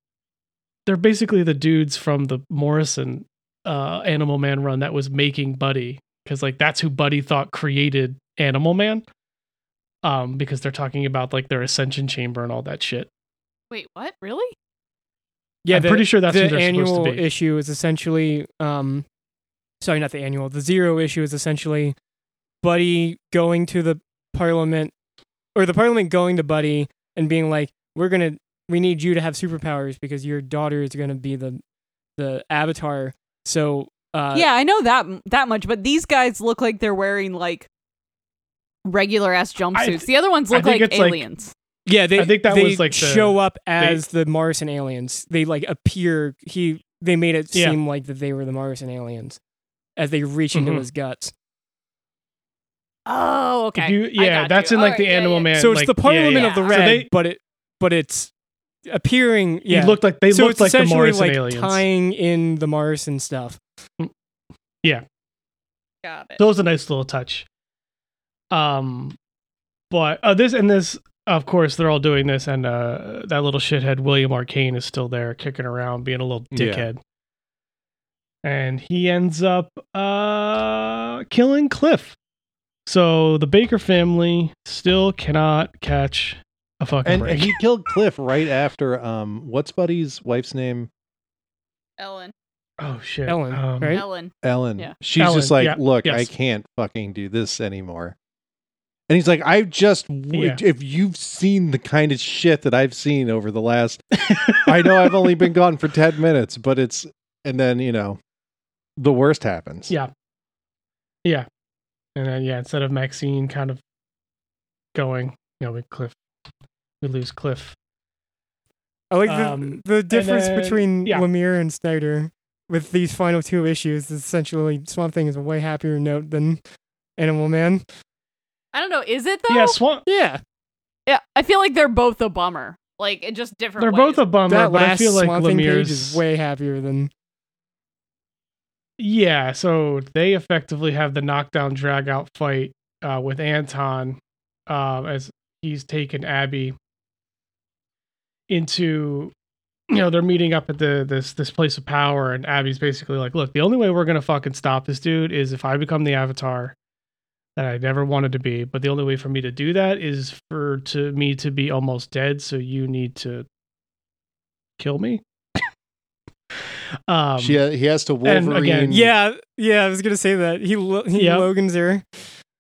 they're basically the dudes from the Morrison, uh, Animal Man run that was making Buddy because like that's who Buddy thought created Animal Man. Um, because they're talking about like their ascension chamber and all that shit. Wait, what? Really? yeah, I'm the- pretty sure that's the who they're supposed annual to be. issue is essentially um sorry not the annual the zero issue is essentially buddy going to the parliament or the parliament going to buddy and being like we're gonna we need you to have superpowers because your daughter is gonna be the the avatar so uh yeah, I know that that much, but these guys look like they're wearing like regular ass jumpsuits. th- the other ones look like it's, like- aliens. yeah they I think that they was, like, the- show up as the Martian aliens they like appear he they made it Yeah. seem like that they were the Martian aliens as they reach into Mhm. his guts oh, okay. If you, I yeah, got that's you. in like Alright, the yeah, Animal yeah. Man. so it's like- the yeah, Parliament yeah. of the So Red, they- but it but it's appearing. He Yeah, looked like they so looked like the essentially Morrison like aliens. tying in the Morrison stuff. Yeah, got it. So it was a nice little touch. Um, but uh, this and this, of course, they're all doing this, and uh, that little shithead William Arcane is still there, kicking around, being a little Yeah. dickhead. And he ends up uh, killing Cliff. So the Baker family still cannot catch a fucking And, break. and he killed Cliff right after um what's Buddy's wife's name? Ellen. oh shit, Ellen, Um, right? Ellen. Ellen. Yeah. She's Ellen, just like, yeah, look, I can't fucking do this anymore. And he's like, I've just, w- Yeah. if you've seen the kind of shit that I've seen over the last, I know I've only been gone for 10 minutes, but it's, and then, you know, the worst happens. Yeah. Yeah. And then yeah, instead of Maxine kind of going, you know, we Cliff we lose Cliff. I like the, Um, the difference then- between yeah. Lemire and Snyder with these final two issues. Is essentially, Swamp Thing is a way happier note than Animal Man. I don't know. Is it though? Yeah, Swamp Yeah, Yeah, I feel like they're both a bummer. Like it just different. they're ways. both a bummer, that but I feel like Swamp Thing page Lemire's is way happier than. Yeah, so they effectively have the knockdown drag out fight uh, with Anton um, as he's taken Abby into you know they're meeting up at the this this place of power and Abby's basically like look the only way we're gonna fucking stop this dude is if I become the avatar that I never wanted to be but the only way for me to do that is for to me to be almost dead so you need to kill me um She, he has to and Wolverine. again, Yeah, yeah, I was gonna say that he he Yep. Logan's here.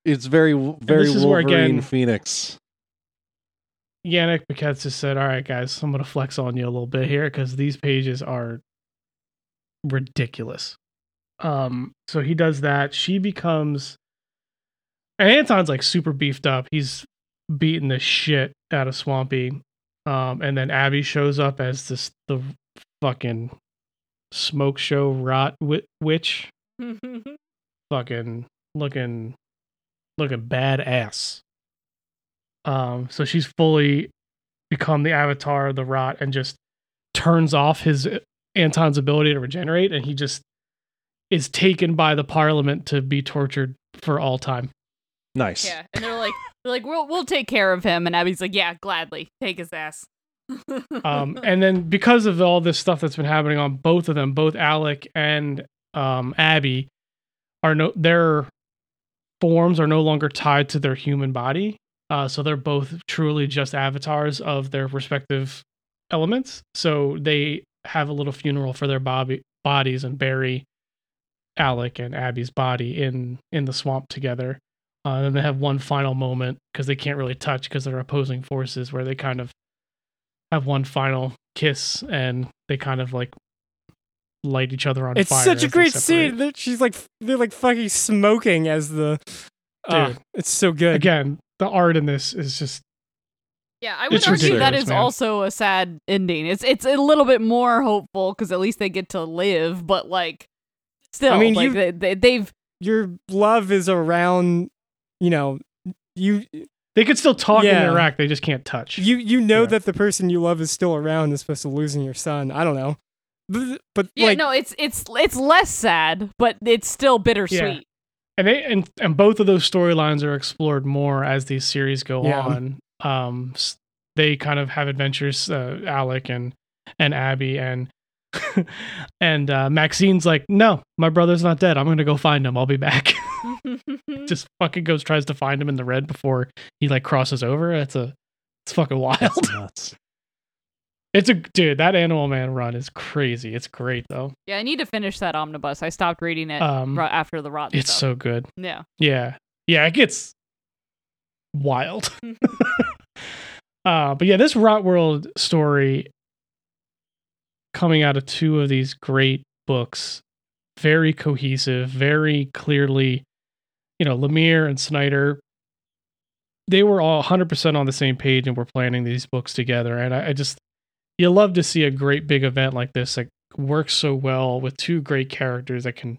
It's very, very is where, Wolverine again- Phoenix. Yanick Paquette just said, "All right, guys, I'm gonna flex on you a little bit here because these pages are ridiculous." Um, so he does that. She becomes, and Anton's like super beefed up. He's beating the shit out of Swampy. Um, and then Abby shows up as this the fucking smoke show rot wi- witch, fucking looking looking badass. Um, so she's fully become the avatar of the rot and just turns off his Anton's ability to regenerate, and he just is taken by the parliament to be tortured for all time. Nice. yeah, and they're like, they're like, we'll we'll take care of him, and Abby's like, yeah, gladly, take his ass. Um, and then because of all this stuff that's been happening on both of them, both Alec and um, Abby are no their forms are no longer tied to their human body. Uh, so they're both truly just avatars of their respective elements. So they have a little funeral for their bobby, bodies and bury Alec and Abby's body in in the swamp together. Uh, and then they have one final moment because they can't really touch because they're opposing forces, where they kind of have one final kiss and they kind of like light each other on It's fire. It's such a great separate. scene. That she's like they're like fucking smoking as the. Ah, Dude. it's so good. Again, the art in this is just Yeah, I would It's argue that is man. also a sad ending. It's it's a little bit more hopeful because at least they get to live, but like, still, I mean, like you- they, they, they've Your love is around, you know, you they could still talk Yeah. and interact, they just can't touch. you you know Yeah. that the person you love is still around as opposed to losing your son. I don't know, but, but yeah, like no, it's it's it's less sad, but it's still bittersweet. and they and, and both of those storylines are explored more as these series go Yeah. on. Um, they kind of have adventures. Uh, Alec and and Abby and and uh, Maxine's like, no, my brother's not dead. I'm gonna go find him. I'll be back. Just fucking goes tries to find him in the red before he like crosses over. It's a it's fucking wild. That's nuts. It's a dude. That Animal Man run is crazy. It's great though. yeah, I need to finish that omnibus. I stopped reading it Um, right after the rotten it's stuff. so good. yeah. Yeah. Yeah, it gets wild. uh, but yeah, this Rotworld story coming out of two of these great books, very cohesive, very clearly, you know, Lemire and Snyder, they were all 100% on the same page and were planning these books together. And I, I just, you love to see a great big event like this that works so well with two great characters that can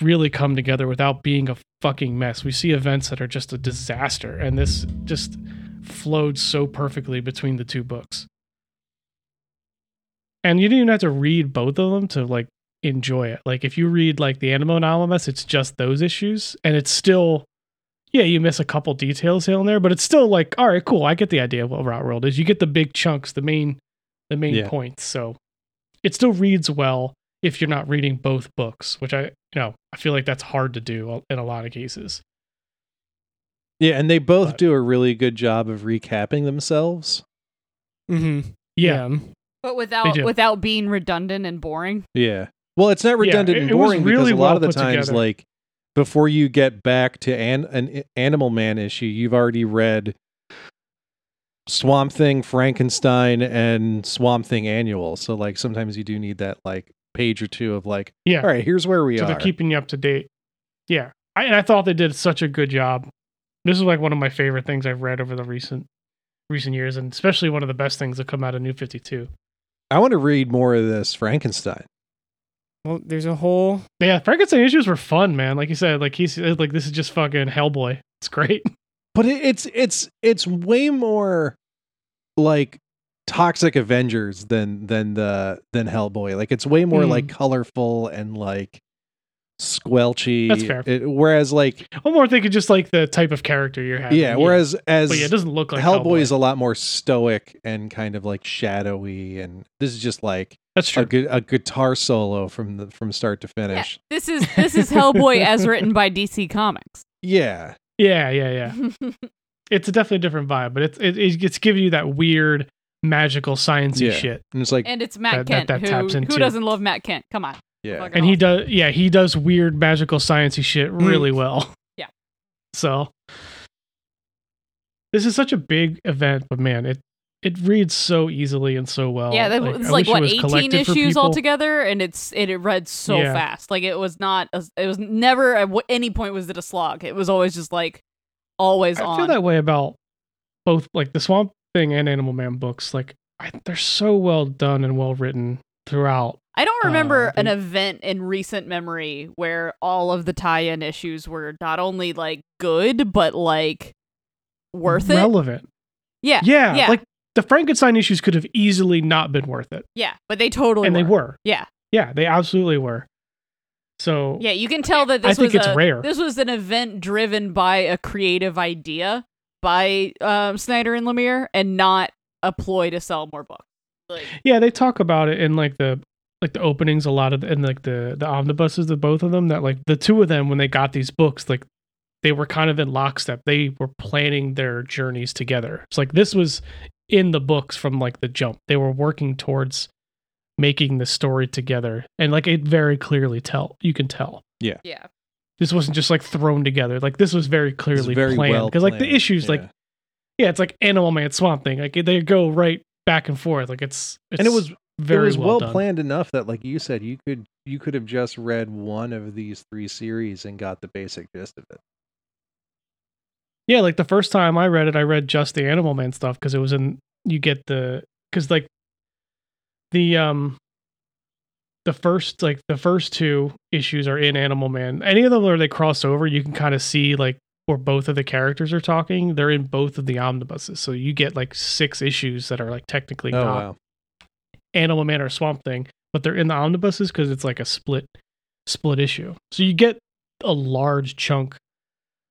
really come together without being a fucking mess. We see events that are just a disaster, and this just flowed so perfectly between the two books. And you didn't even have to read both of them to like enjoy it. Like if you read like the Animal Man omnibus, it's just those issues, and it's still, yeah, you miss a couple details here and there, but it's still like, all right, cool. I get the idea of what Rotworld is. You get the big chunks, the main, the main Yeah. points. So it still reads well if you're not reading both books, which I, you know, I feel like that's hard to do in a lot of cases. Yeah, and they both But- do a really good job of recapping themselves. Mm-hmm. Yeah. But without without being redundant and boring. Yeah. Well, it's not redundant it- and it was boring because a lot well of the times, together. like before you get back to an, an Animal Man issue, you've already read Swamp Thing, Frankenstein, and Swamp Thing Annual. So, like, sometimes you do need that like page or two of like, Yeah. all right, here's where we are. so are. they're keeping you up to date. Yeah, I, and I thought they did such a good job. This is like one of my favorite things I've read over the recent recent years, and especially one of the best things that come out of New Fifty Two. I want to read more of this Frankenstein. Well, there's a whole. Yeah, Frankenstein issues were fun, man. Like you said, like he's like this is just fucking Hellboy. It's great. but it, it's it's it's way more like toxic avengers than than the than hellboy like it's way more Mm. like colorful and like squelchy That's fair. It- whereas like One more thing, just like the type of character you're having. yeah whereas as but yeah, it doesn't look like hellboy Hellboy. is a lot more stoic and kind of like shadowy and this is just like That's true. a true. good a guitar solo from the from start to Yeah, finish this is this is Hellboy as written by DC Comics. yeah Yeah, yeah, yeah. It's a definitely different vibe, but it's it, it's giving you that weird magical sciencey Yeah. shit. and it's like and it's Matt That- that- Kent. that who taps who into- doesn't love Matt Kindt? Come on. Yeah Fucking and he does yeah he does weird magical sciencey shit mm. really well Yeah. so this is such a big event but man it it reads so easily and so well Yeah, that Like, was I like wish it what eighteen issues people. altogether, and it's it, it read so Yeah. fast. Like it was not. A, it was never at any point was it a slog. It was always just like always i on. feel that way about both like the swamp thing and animal man books like I, they're so well done and well written throughout I don't remember Uh, an event in recent memory where all of the tie-in issues were not only like good but like worth it. relevant Yeah, yeah, yeah. like the frankenstein issues could have easily not been worth it yeah, but they totally and they were. were Yeah. yeah they absolutely were so Yeah, you can tell that this I think was it's a, rare. This was an event driven by a creative idea by um, Snyder and Lemire, and not a ploy to sell more books. Like, Yeah, they talk about it in like the like the openings a lot of the, and like the the omnibuses of both of them that like the two of them when they got these books like they were kind of in lockstep. They were planning their journeys together. It's like this was in the books from like the jump. They were working towards making the story together and like it very clearly tell you can tell yeah, yeah this wasn't just like thrown together like this was very it's clearly very planned well because like the planned, issues like yeah. yeah it's like animal man swamp thing like they go right back and forth like it's, it's and it was very it was well, done. planned enough that like you said you could you could have just read one of these three series and got the basic gist of it Yeah, like the first time I read it, I read just the Animal Man stuff because it was in you get the because like the um the first like the first two issues are in Animal Man. Any of them where they cross over, you can kind of see like where both of the characters are talking. They're in both of the omnibuses, so you get like six issues that are like technically oh not wow Animal Man or Swamp Thing, but they're in the omnibuses because it's like a split split issue. So you get a large chunk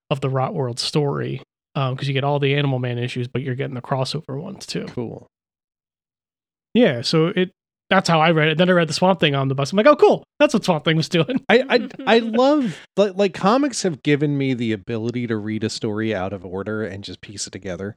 of the Rotworld story um, because you get all the Animal Man issues, but you're getting the crossover ones too. cool Yeah, so it that's how I read it. Then I read the Swamp Thing omnibus. I'm like, oh, cool, that's what Swamp Thing was doing. I, I I love like like comics have given me the ability to read a story out of order and just piece it together.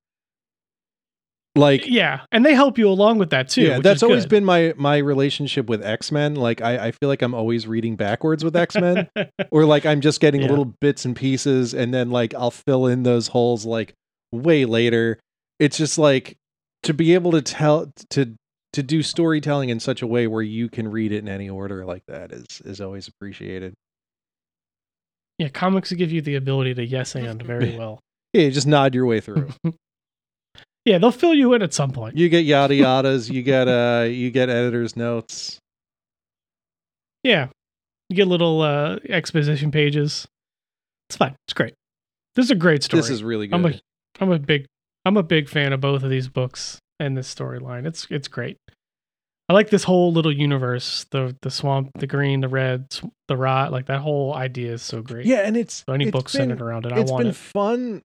Like Yeah, and they help you along with that too. yeah, which that's is always good. been my my relationship with X Men. Like I I feel like I'm always reading backwards with X Men, or like I'm just getting Yeah. little bits and pieces, and then like I'll fill in those holes like way later. It's just like to be able to tell to to do storytelling in such a way where you can read it in any order like that is is always appreciated. yeah, comics give you the ability to yes and very well. Yeah, just nod your way through. yeah, they'll fill you in at some point. You get yada yadas. You get uh, you get editor's notes. Yeah. You get little uh exposition pages. It's fine. It's great. This is a great story. This is really good. I'm a I'm a big I'm a big fan of both of these books and this storyline. It's it's great. I like this whole little universe. The the swamp, the green, the red, the rot. Like that whole idea is so great. Yeah, and it's So any it's book centered around it, I It's want been it. fun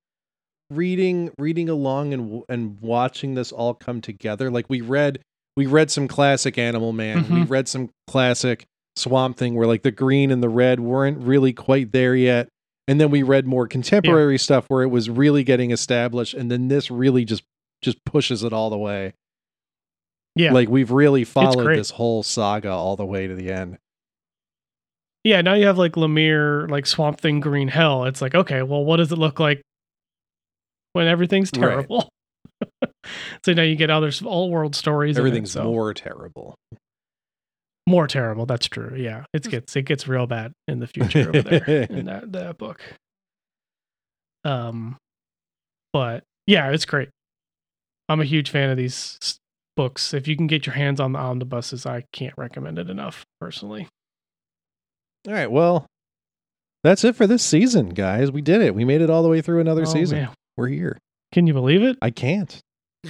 reading reading along and and watching this all come together. Like we read we read some classic Animal Man. We Mhm. read some classic Swamp Thing where like the green and the red weren't really quite there yet. And then we read more contemporary stuff where it was really getting established and then this really just just pushes it all the way. Yeah. Like we've really followed this whole saga all the way to the end. Yeah, now you have like Lemire, like Swamp Thing, Green Hell. It's like, okay, well, what does it look like when everything's Right. terrible? so now you get other all world stories. in it, Everything's so- more terrible. more terrible. That's true. Yeah, it gets it gets real bad in the future over there in that that book. Um, but yeah, it's great. I'm a huge fan of these books. If you can get your hands on the omnibuses, I can't recommend it enough. Personally, All right, well, that's it for this season, guys. We did it. We made it all the way through another Oh, season. man. We're here. Can you believe it? I can't.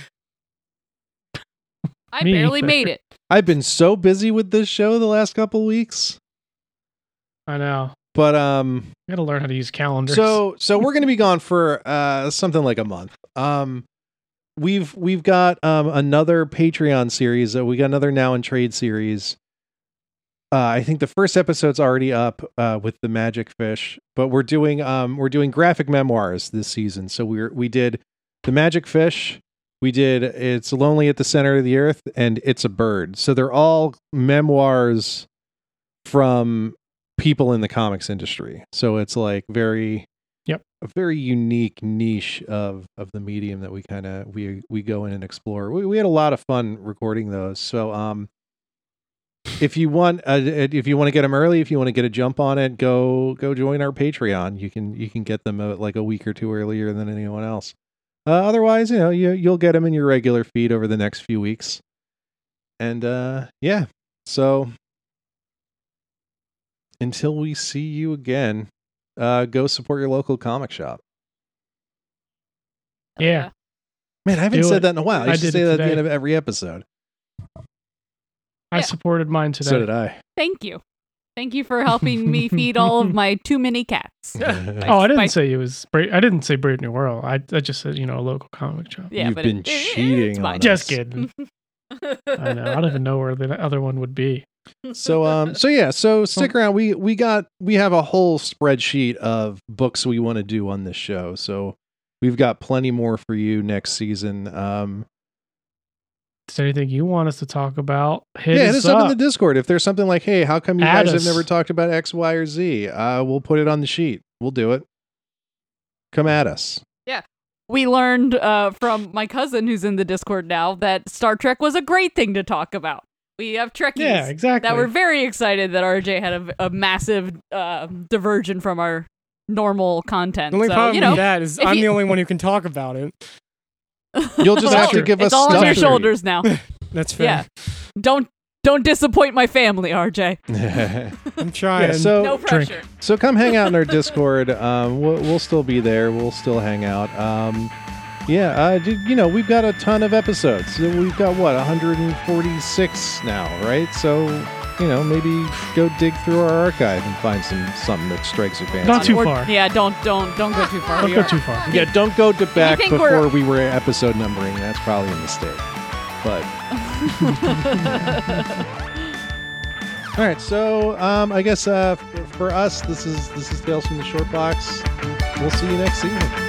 I Me barely either. made it. I've been so busy with this show the last couple weeks. I know. But um I got to learn how to use calendars. so so we're going to be gone for uh something like a month. Um we've we've got um another Patreon series. Uh, we got another Now and Trade series. Uh, I think the first episode's already up uh, with the magic fish, but we're doing um we're doing graphic memoirs this season. So we're we did the magic fish, we did it's lonely at the center of the earth, and it's a bird. So they're all memoirs from people in the comics industry. So it's like very. A very unique niche of of the medium that we kind of we we go in and explore. We we had a lot of fun recording those. So um if you want uh, if you want to get them early, if you want to get a jump on it, go go join our Patreon. You can you can get them uh, like a week or two earlier than anyone else. Uh, otherwise, you know, you you'll get them in your regular feed over the next few weeks. And uh yeah. So until we see you again, uh go support your local comic shop. Yeah. Man, I haven't Do said it. that in a while. I, I used to did say it that at the end of every episode. I Yeah. supported mine today. So did I. Thank you. Thank you for helping me feed all of my too many cats. Oh, I didn't By- say it was. Bra- I didn't say Brave New World. I, I just said you know a local comic shop. Yeah, You've been it- it- cheating it's on us. Just kidding. I know. I don't even know where the other one would be. So um so yeah so stick around. We we got we have a whole spreadsheet of books we want to do on this show. So we've got plenty more for you next season. Um Is there anything you want us to talk about? Hit yeah us hit us up in the discord. If there's something like hey how come you Add guys have never talked about x y or z? Uh we'll put it on the sheet. We'll do it. Come at us. Yeah. we learned uh, from my cousin who's in the Discord now that Star Trek was a great thing to talk about. We have Trekkies yeah, exactly. that were very excited that RJ had a, a massive uh, diversion from our normal content. The only so, problem you know, with that is I'm you- the only one who can talk about it. you'll just have to True. give it's us all on your shoulders now. That's fair. yeah, don't don't disappoint my family, RJ. I'm trying. yeah so No drink. So come hang out in our Discord. Um, we'll, we'll still be there. We'll still hang out. Um, yeah, uh, d- you know, we've got a ton of episodes. We've got what 146 now, right? So you know, maybe go dig through our archive and find some something that strikes your fancy. Not too Or- far. Yeah, don't don't don't go too far. Don't We go are- too far. yeah, don't go to back think before we're- we were episode numbering. That's probably a mistake. But all right, so um, I guess uh, f- for us, this is this is Tales from the Short Box. We'll see you next season.